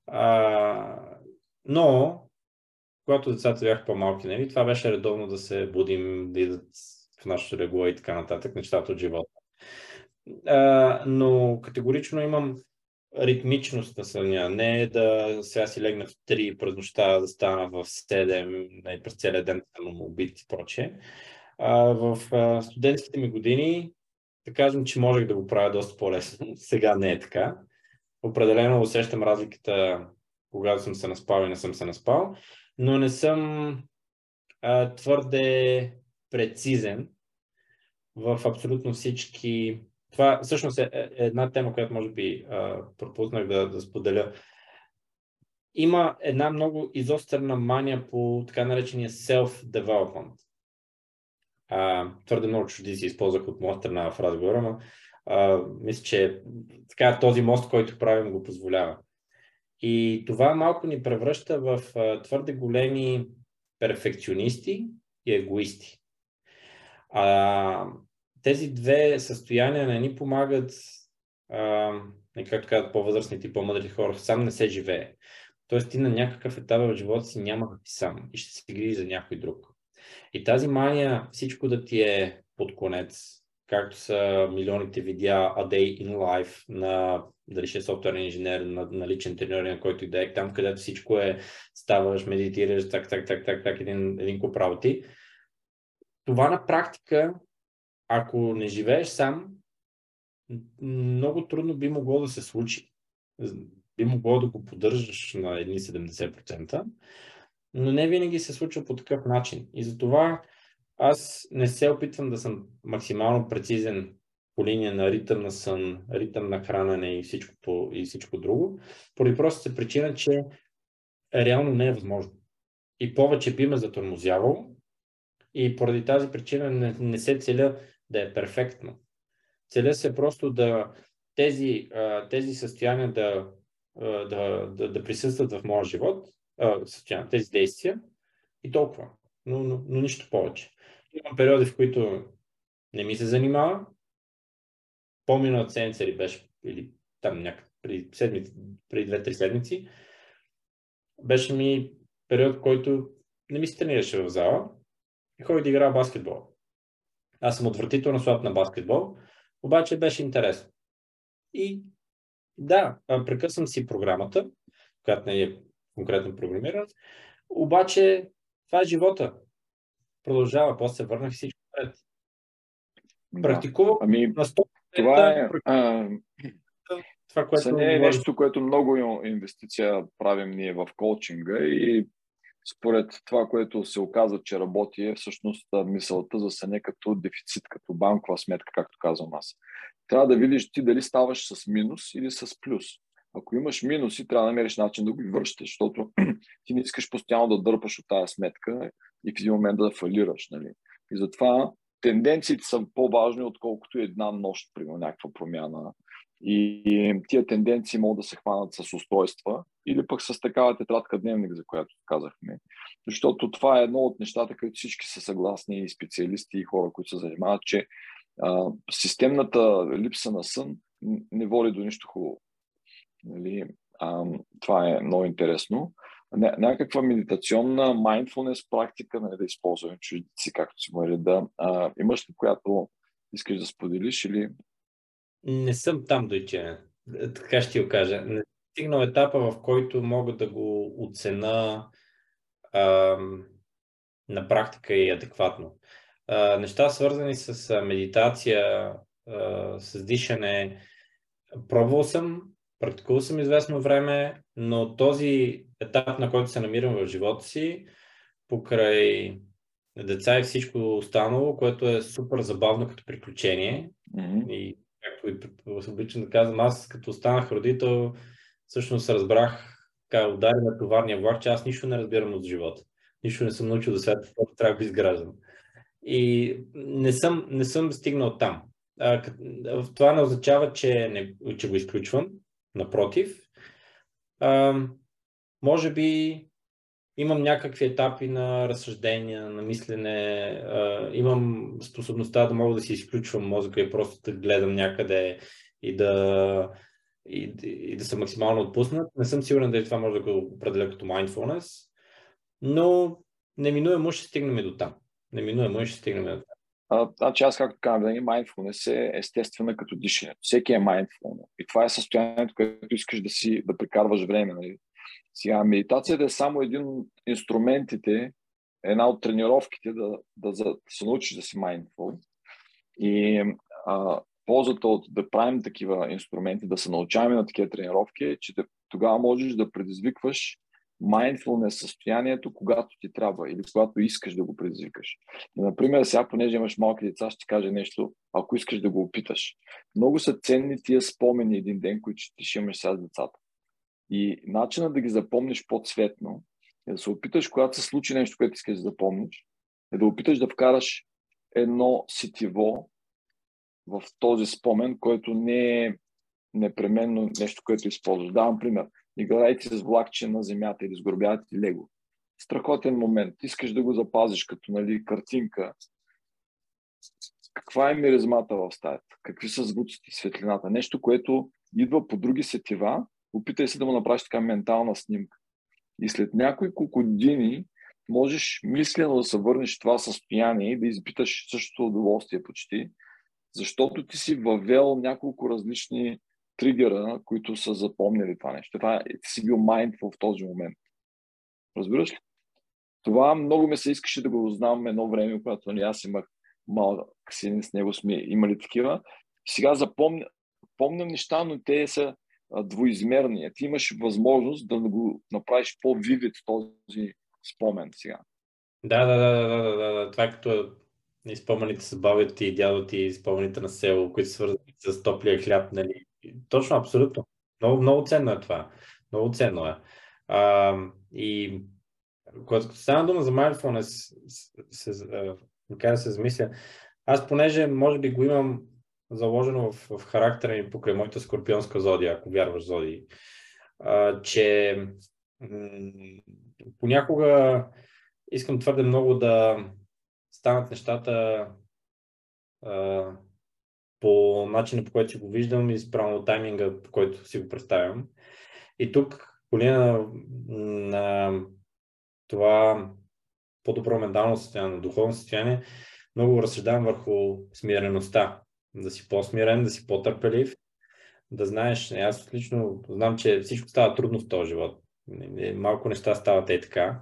А, но, когато децата бяха по-малки, нали, това беше редовно да се будим, да идат в нашото легло и така нататък, нещата от живота. А, но категорично имам ритмичност на съня. Не е да сега си легна в 3 през нощта, да стана в 7, не, през целия ден съм убит и прочее. А, в а, студентските ми години, да кажем, че можех да го правя доста по-лесно. Сега не е така. Определено усещам разликата, когато съм се наспал и не съм се наспал, но не съм а, твърде прецизен в абсолютно всички това всъщност е, е една тема, която може би пропуснах да, да споделя. Има една много изострена мания по така наречения self-development. А, твърде много чужди си използвах от моя страна в разговора, но а, мисля, че така, този мост, който правим, го позволява. И това малко ни превръща в а, твърде големи перфекционисти и егоисти. А, тези две състояния не ни помагат, а, както казват по-възрастните и по-мъдри хора, сам не се живее. Тоест ти на някакъв етап в живота си няма да сам и ще се грижи за някой друг. И тази мания, всичко да ти е под конец, както са милионите видеа A Day in Life на дали ще е софтуерен инженер, на, на личен тренер, на който и да е, там където всичко е, ставаш, медитираш, так, так, так, так, так, един, един куп работи. Това на практика ако не живееш сам, много трудно би могло да се случи. Би могло да го поддържаш на едни 70%, но не винаги се случва по такъв начин. И затова аз не се опитвам да съм максимално прецизен по линия на ритъм на сън, ритъм на хранене и всичко, и всичко друго, поради простата причина, че реално не е възможно. И повече би ме затормозявало и поради тази причина не, не се целя да е перфектно. Целя се просто да тези, тези състояния да, да, да, да присъстват в моя живот, състояния, тези действия и толкова. Но, но, но нищо повече. Имам периоди, в които не ми се занимава. По-миналата седмица беше, или там някак преди, седмици, преди две-три седмици, беше ми период, който не ми се тренираше в зала и ходих да играя баскетбол. Аз съм отвратително слаб на баскетбол, обаче беше интересно. И да, прекъсвам си програмата, която не е конкретно програмирана, обаче това е живота. Продължава, после се върнах всичко пред. Да. Практикувам ами, на 100%. Това е, а... това, което... Не е нещо, което много инвестиция правим ние в коучинга и според това, което се оказва, че работи, е всъщност мисълта за съне като дефицит, като банкова сметка, както казвам аз. Трябва да видиш ти дали ставаш с минус или с плюс. Ако имаш минуси, трябва да намериш начин да го връщаш, защото ти не искаш постоянно да дърпаш от тази сметка и в един момент да фалираш. Нали? И затова тенденциите са по-важни, отколкото една нощ, примерно, някаква промяна. И тия тенденции могат да се хванат с устройства или пък с такава тетрадка дневник, за която казахме. Защото това е едно от нещата, които всички са съгласни и специалисти и хора, които се занимават, че а, системната липса на сън не води до нищо хубаво. Нали? А, това е много интересно. Ня- някаква медитационна mindfulness практика, нали, да използваме чуждици, както си говори, да. А, имаш ли която искаш да споделиш или не съм там дойче. Така ще ти го кажа. Не стигнал етапа, в който мога да го оцена а, на практика и адекватно. А, неща свързани с медитация, а, с дишане, пробвал съм, практикувал съм известно време, но този етап, на който се намирам в живота си, покрай деца и всичко останало, което е супер забавно като приключение mm-hmm. и както и обичам да казвам, аз като станах родител, всъщност разбрах, така удари на товарния влак, че аз нищо не разбирам от живота. Нищо не съм научил до света, защото трябва да изграждам. И не съм, не съм стигнал там. А, това не означава, че, не, че го изключвам. Напротив. А, може би имам някакви етапи на разсъждения, на мислене, имам способността да мога да си изключвам мозъка и просто да гледам някъде и да, и, и да съм максимално отпуснат. Не съм сигурен дали това може да го определя като mindfulness, но неминуемо ще стигнем до там. Неминуемо ще стигнем до там. Значи аз, както казвам, да mindfulness е естествена като дишането. Всеки е mindful. И това е състоянието, което искаш да си да прекарваш време. Нали? Сега, медитацията е само един от инструментите, една от тренировките да, да, да се научиш да си mindful. И а, ползата от да правим такива инструменти, да се научаваме на такива тренировки е, че тогава можеш да предизвикваш mindfulness състоянието, когато ти трябва или когато искаш да го предизвикаш. И, например, сега, понеже имаш малки деца, ще ти кажа нещо, ако искаш да го опиташ. Много са ценни тия спомени един ден, които ще имаш сега с децата. И начинът да ги запомниш по-цветно е да се опиташ, когато се случи нещо, което искаш да запомниш, е да опиташ да вкараш едно сетиво в този спомен, който не е непременно нещо, което използваш. Давам пример. Играйте с влакче на земята или сгробявате лего. Страхотен момент. Искаш да го запазиш като нали, картинка. Каква е миризмата в стаята? Какви са звуците, светлината? Нещо, което идва по други сетива опитай се да му направиш така ментална снимка. И след няколко години можеш мислено да се върнеш в това състояние и да изпиташ същото удоволствие почти, защото ти си въвел няколко различни тригера, които са запомнили това нещо. Това е, ти си бил mindful в този момент. Разбираш ли? Това много ме се искаше да го знам едно време, когато нали, аз имах малък син, с него сме имали такива. Сега запомня, помням неща, но те са двоизмерния. Ти имаш възможност да го направиш по-вивид този спомен сега. Да, да, да, да, да, да, да. Това е като спомените с бабите ти и дядо ти, спомените на село, които свързани с топлия хляб, нали? Точно, абсолютно. Много, много ценно е това. Много ценно е. А, и когато стана дума за mindfulness, се, се, да се замисля, аз понеже може би го имам заложено в, в характера ми покрай моята скорпионска зодия, ако вярваш зодии, а, че м- понякога искам твърде много да станат нещата а, по начина, по който си го виждам и спрямо тайминга, по който си го представям. И тук, по линия на, на това по-добро ментално състояние, на духовно състояние, много разсъждавам върху смиреността да си по-смирен, да си по-търпелив, да знаеш, аз лично знам, че всичко става трудно в този живот. Малко неща стават и така,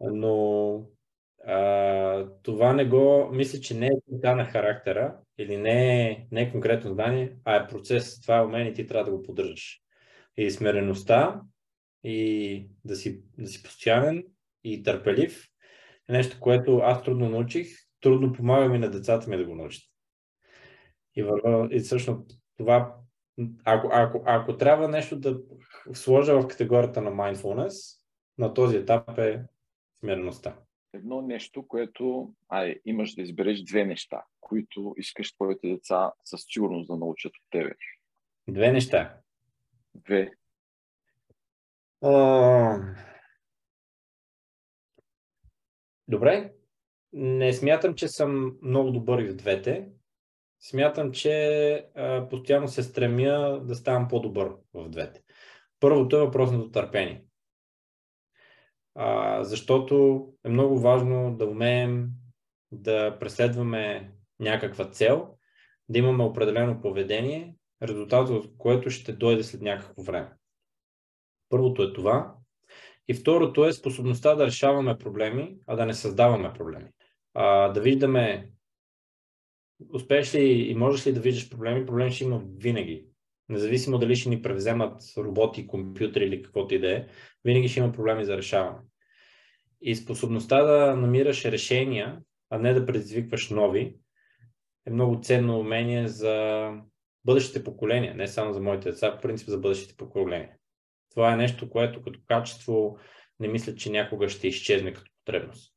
но а, това не го, мисля, че не е така на характера или не е, не е конкретно знание, а е процес. Това е умение и ти трябва да го поддържаш. И смиреността и да си, да си постоянен и търпелив е нещо, което аз трудно научих, трудно помагам и на децата ми да го научат. И, върва, и всъщност това, ако, ако, ако трябва нещо да сложа в категорията на mindfulness, на този етап е смиреността. Едно нещо, което ай, имаш да избереш две неща, които искаш твоите деца със сигурност да научат от тебе. Две неща. Две. А... Добре. Не смятам, че съм много добър и в двете. Смятам, че постоянно се стремя да ставам по-добър в двете. Първото е въпросното търпение. А, защото е много важно да умеем да преследваме някаква цел, да имаме определено поведение, резултатът от което ще дойде след някакво време. Първото е това. И второто е способността да решаваме проблеми, а да не създаваме проблеми. А, да виждаме успееш ли и можеш ли да виждаш проблеми, проблеми ще има винаги. Независимо дали ще ни превземат роботи, компютри или каквото и да е, винаги ще има проблеми за решаване. И способността да намираш решения, а не да предизвикваш нови, е много ценно умение за бъдещите поколения, не само за моите деца, в принцип за бъдещите поколения. Това е нещо, което като качество не мисля, че някога ще изчезне като потребност.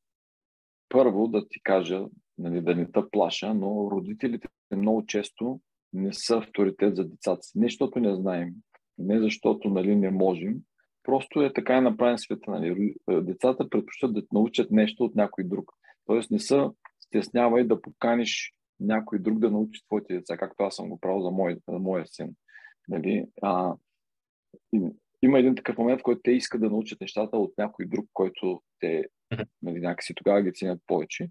Първо да ти кажа, нали, да не те плаша, но родителите много често не са авторитет за децата си. Не защото не знаем, не защото нали, не можем, просто е така е направен света. Нали. Децата предпочитат да научат нещо от някой друг. Тоест не са стеснявай да поканиш някой друг да научи твоите деца, както аз съм го правил за, мой, за моя син. Нали? А, и, има един такъв момент, в който те искат да научат нещата от някой друг, който те нали, някакси тогава ги ценят повече.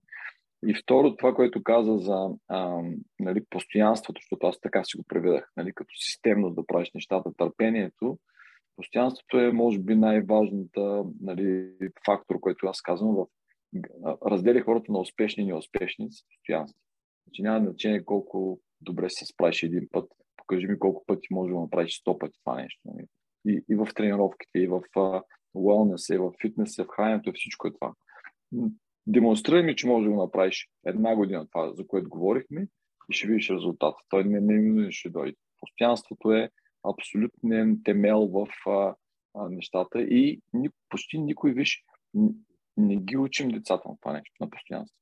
И второ, това, което каза за а, нали, постоянството, защото аз така си го преведах, нали, като системно да правиш нещата, търпението, постоянството е, може би, най-важната нали, фактор, който аз казвам в разделя хората на успешни и неуспешни с постоянство. Значи няма значение колко добре се справиш един път. Покажи ми колко пъти може да направиш сто пъти това нещо. Нали. И, и в тренировките, и в wellness, и в фитнес, и в храненето, и всичко е това демонстрирай ми, че може да го направиш една година това, за което говорихме и ще видиш резултата. Той не, не, не ще дойде. Постоянството е абсолютен темел в а, а, нещата и ни, почти никой, виж, не ги учим децата на това нещо, на постоянство.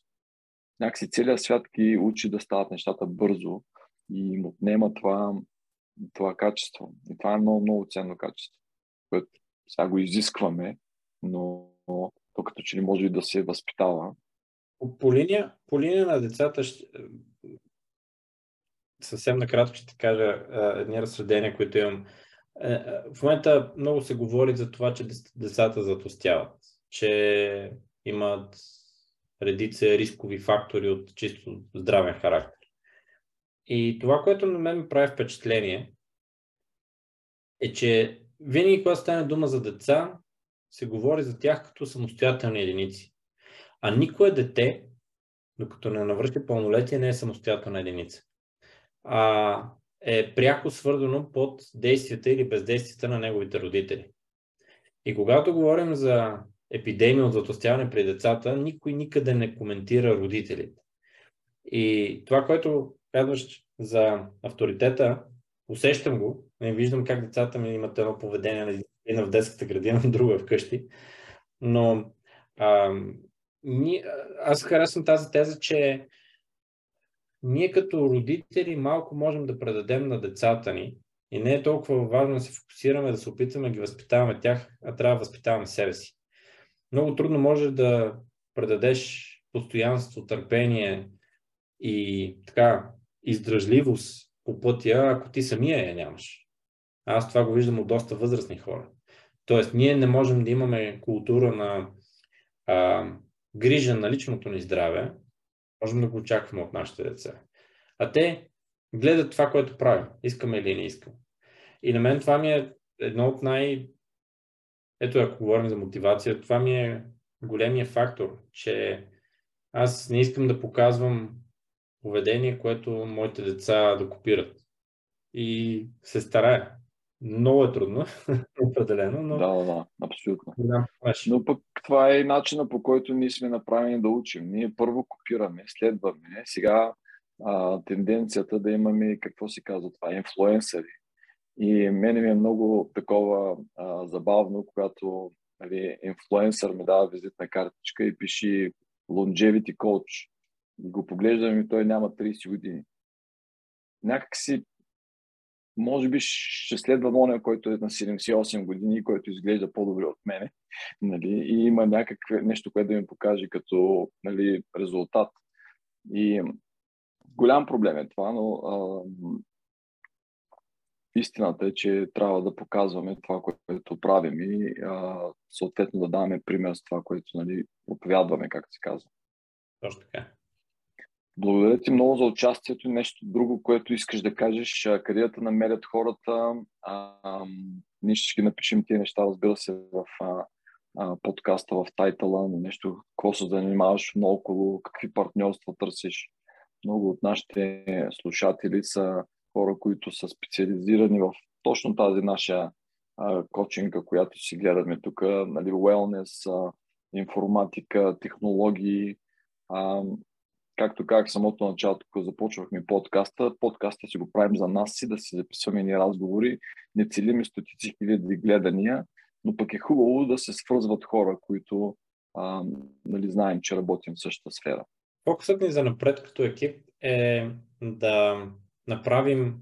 Някакси целият свят ги учи да стават нещата бързо и им отнема това, това качество. И това е много, много ценно качество, което сега го изискваме, но то като че ли може и да се възпитава. По, по, линия, по линия на децата ще, съвсем накратко ще кажа едни разсъждения, които имам. Е, в момента много се говори за това, че децата затластяват, че имат редица рискови фактори от чисто здравен характер. И това, което на мен ми прави впечатление, е, че винаги, когато стане дума за деца, се говори за тях като самостоятелни единици. А никое дете, докато не навърши пълнолетие, не е самостоятелна единица. А е пряко свързано под действията или бездействията на неговите родители. И когато говорим за епидемия от затластяване при децата, никой никъде не коментира родителите. И това, което казваш за авторитета, усещам го, не виждам как децата ми имат едно поведение на една в детската градина, друга вкъщи. Но а, ни, аз харесвам тази теза, че ние като родители малко можем да предадем на децата ни и не е толкова важно да се фокусираме, да се опитваме да ги възпитаваме тях, а трябва да възпитаваме себе си. Много трудно може да предадеш постоянство, търпение и така издръжливост по пътя, ако ти самия я нямаш. Аз това го виждам от доста възрастни хора. Тоест, ние не можем да имаме култура на а, грижа на личното ни здраве, можем да го очакваме от нашите деца. А те гледат това, което правим, искаме или не искаме. И на мен това ми е едно от най... Ето, ако говорим за мотивация, това ми е големия фактор, че аз не искам да показвам поведение, което моите деца да копират. И се старая. Много е трудно, определено, но... Да, да, абсолютно. Да, но пък това е и начина по който ние сме направени да учим. Ние първо копираме, следваме. Сега а, тенденцията да имаме, какво се казва това, инфлуенсъри. И мене ми е много такова а, забавно, когато нали, инфлуенсър ми дава визитна картичка и пише longevity coach. И го поглеждам и той няма 30 години. Някак си може би ще следва оня, който е на 78 години, който изглежда по-добре от мене. Нали? И има някакво нещо, което да ми покаже като нали, резултат. И голям проблем е това, но а, истината е, че трябва да показваме това, което правим и а, съответно да даваме пример с това, което нали, проповядваме, както се казва. Точно така. Благодаря ти много за участието. Нещо друго, което искаш да кажеш, къде да намерят хората. А, а, ние ще ги напишем тия неща, разбира се, в а, а, подкаста, в тайтъла, на нещо, какво се занимаваш наоколо, какви партньорства търсиш. Много от нашите слушатели са хора, които са специализирани в точно тази наша а, кочинга, която си гледаме тук, нали, wellness, а, информатика, технологии. А, както казах самото начало, когато започвахме подкаста, подкаста си го правим за нас си, да си записваме ни разговори, не целиме стотици хиляди гледания, но пък е хубаво да се свързват хора, които а, нали, знаем, че работим в същата сфера. Фокусът ни за напред като екип е да направим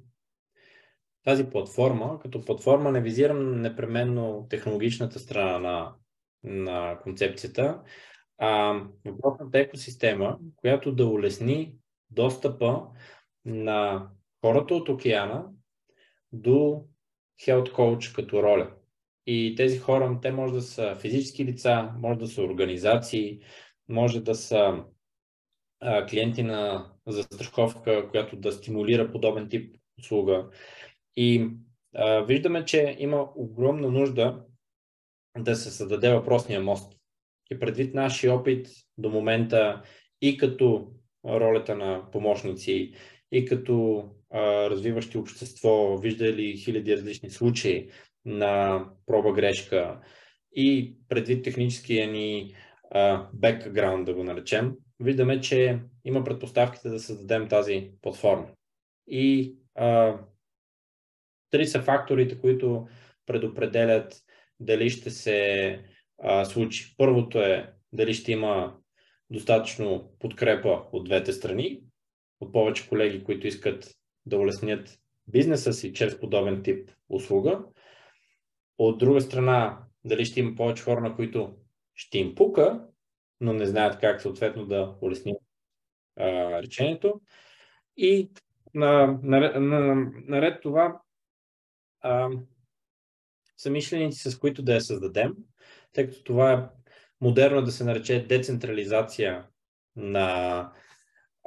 тази платформа, като платформа не визирам непременно технологичната страна на, на концепцията, а, въпросната екосистема, която да улесни достъпа на хората от океана до Health Coach като роля. И тези хора, те може да са физически лица, може да са организации, може да са а, клиенти на застраховка, която да стимулира подобен тип услуга. И а, виждаме, че има огромна нужда да се създаде въпросния мост и предвид нашия опит до момента и като ролята на помощници, и като а, развиващи общество, виждали хиляди различни случаи на проба грешка и предвид техническия ни бекграунд, да го наречем, виждаме, че има предпоставките да създадем тази платформа. И а, три са факторите, които предопределят дали ще се а. Първото е дали ще има достатъчно подкрепа от двете страни, от повече колеги, които искат да улеснят бизнеса си чрез подобен тип услуга. От друга страна, дали ще има повече хора, на които ще им пука, но не знаят как съответно да улеснят а, речението. И на, на, на, наред това, а, самишленици, с които да я създадем, тъй като това е модерно да се нарече децентрализация на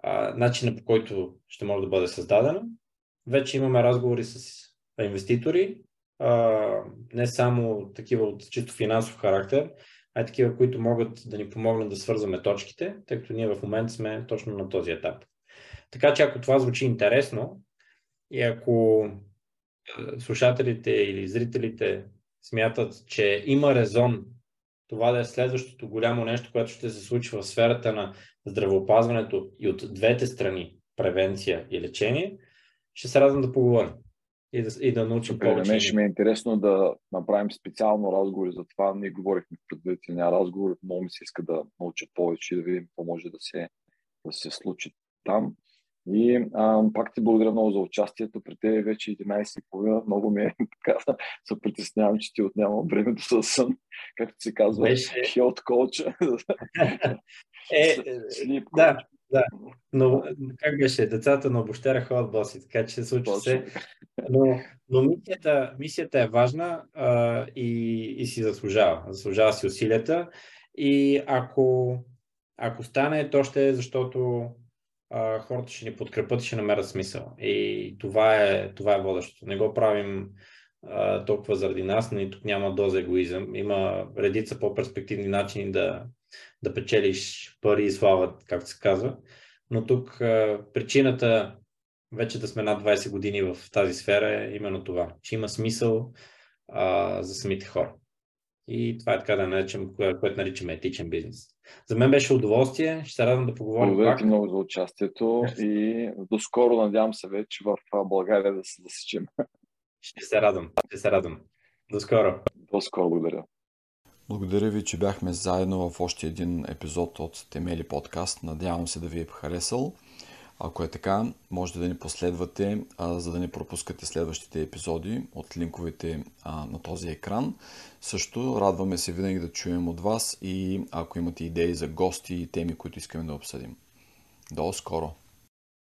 а, начина по който ще може да бъде създадена. Вече имаме разговори с инвеститори, а, не само такива от чисто финансов характер, а и такива, които могат да ни помогнат да свързваме точките, тъй като ние в момента сме точно на този етап. Така че ако това звучи интересно и ако слушателите или зрителите смятат, че има резон това да е следващото голямо нещо, което ще се случи в сферата на здравеопазването и от двете страни, превенция и лечение, ще се радвам да поговорим и да, и да научим Супер, повече. Мен ще ми е интересно да направим специално разговори за това. Ние говорихме в предварителния разговор, много ми се иска да науча повече и да видим какво може да се, да се случи там. И а, пак ти благодаря много за участието. При те вече 11.30. Много ми е така, се притеснявам, че ти отнямам времето с сън, както се казва, Беше... хелт коуча. е, да, да. Но как беше? Децата на обощера ходят боси, така че се случва се. Но, но мисията, мисията е важна а, и, и си заслужава. Заслужава си усилията. И ако, ако стане, то ще е защото а, хората ще ни подкрепят и ще намерят смисъл. И това е, това е водещото. Не го правим а, толкова заради нас, но и тук няма доза егоизъм. Има редица по-перспективни начини да, да печелиш пари и слава, както се казва. Но тук причината вече да сме над 20 години в тази сфера е именно това, че има смисъл а, за самите хора. И това е така да наречем, което наричаме етичен бизнес. За мен беше удоволствие. Ще се радвам да поговорим. Благодаря ти много за участието и до скоро надявам се вече в България да се засечем. Ще се радвам. Ще се радвам. До скоро. До скоро, благодаря. Благодаря ви, че бяхме заедно в още един епизод от Темели подкаст. Надявам се да ви е харесал. Ако е така, можете да ни последвате, за да не пропускате следващите епизоди от линковете на този екран. Също радваме се винаги да чуем от вас и ако имате идеи за гости и теми, които искаме да обсъдим. До скоро!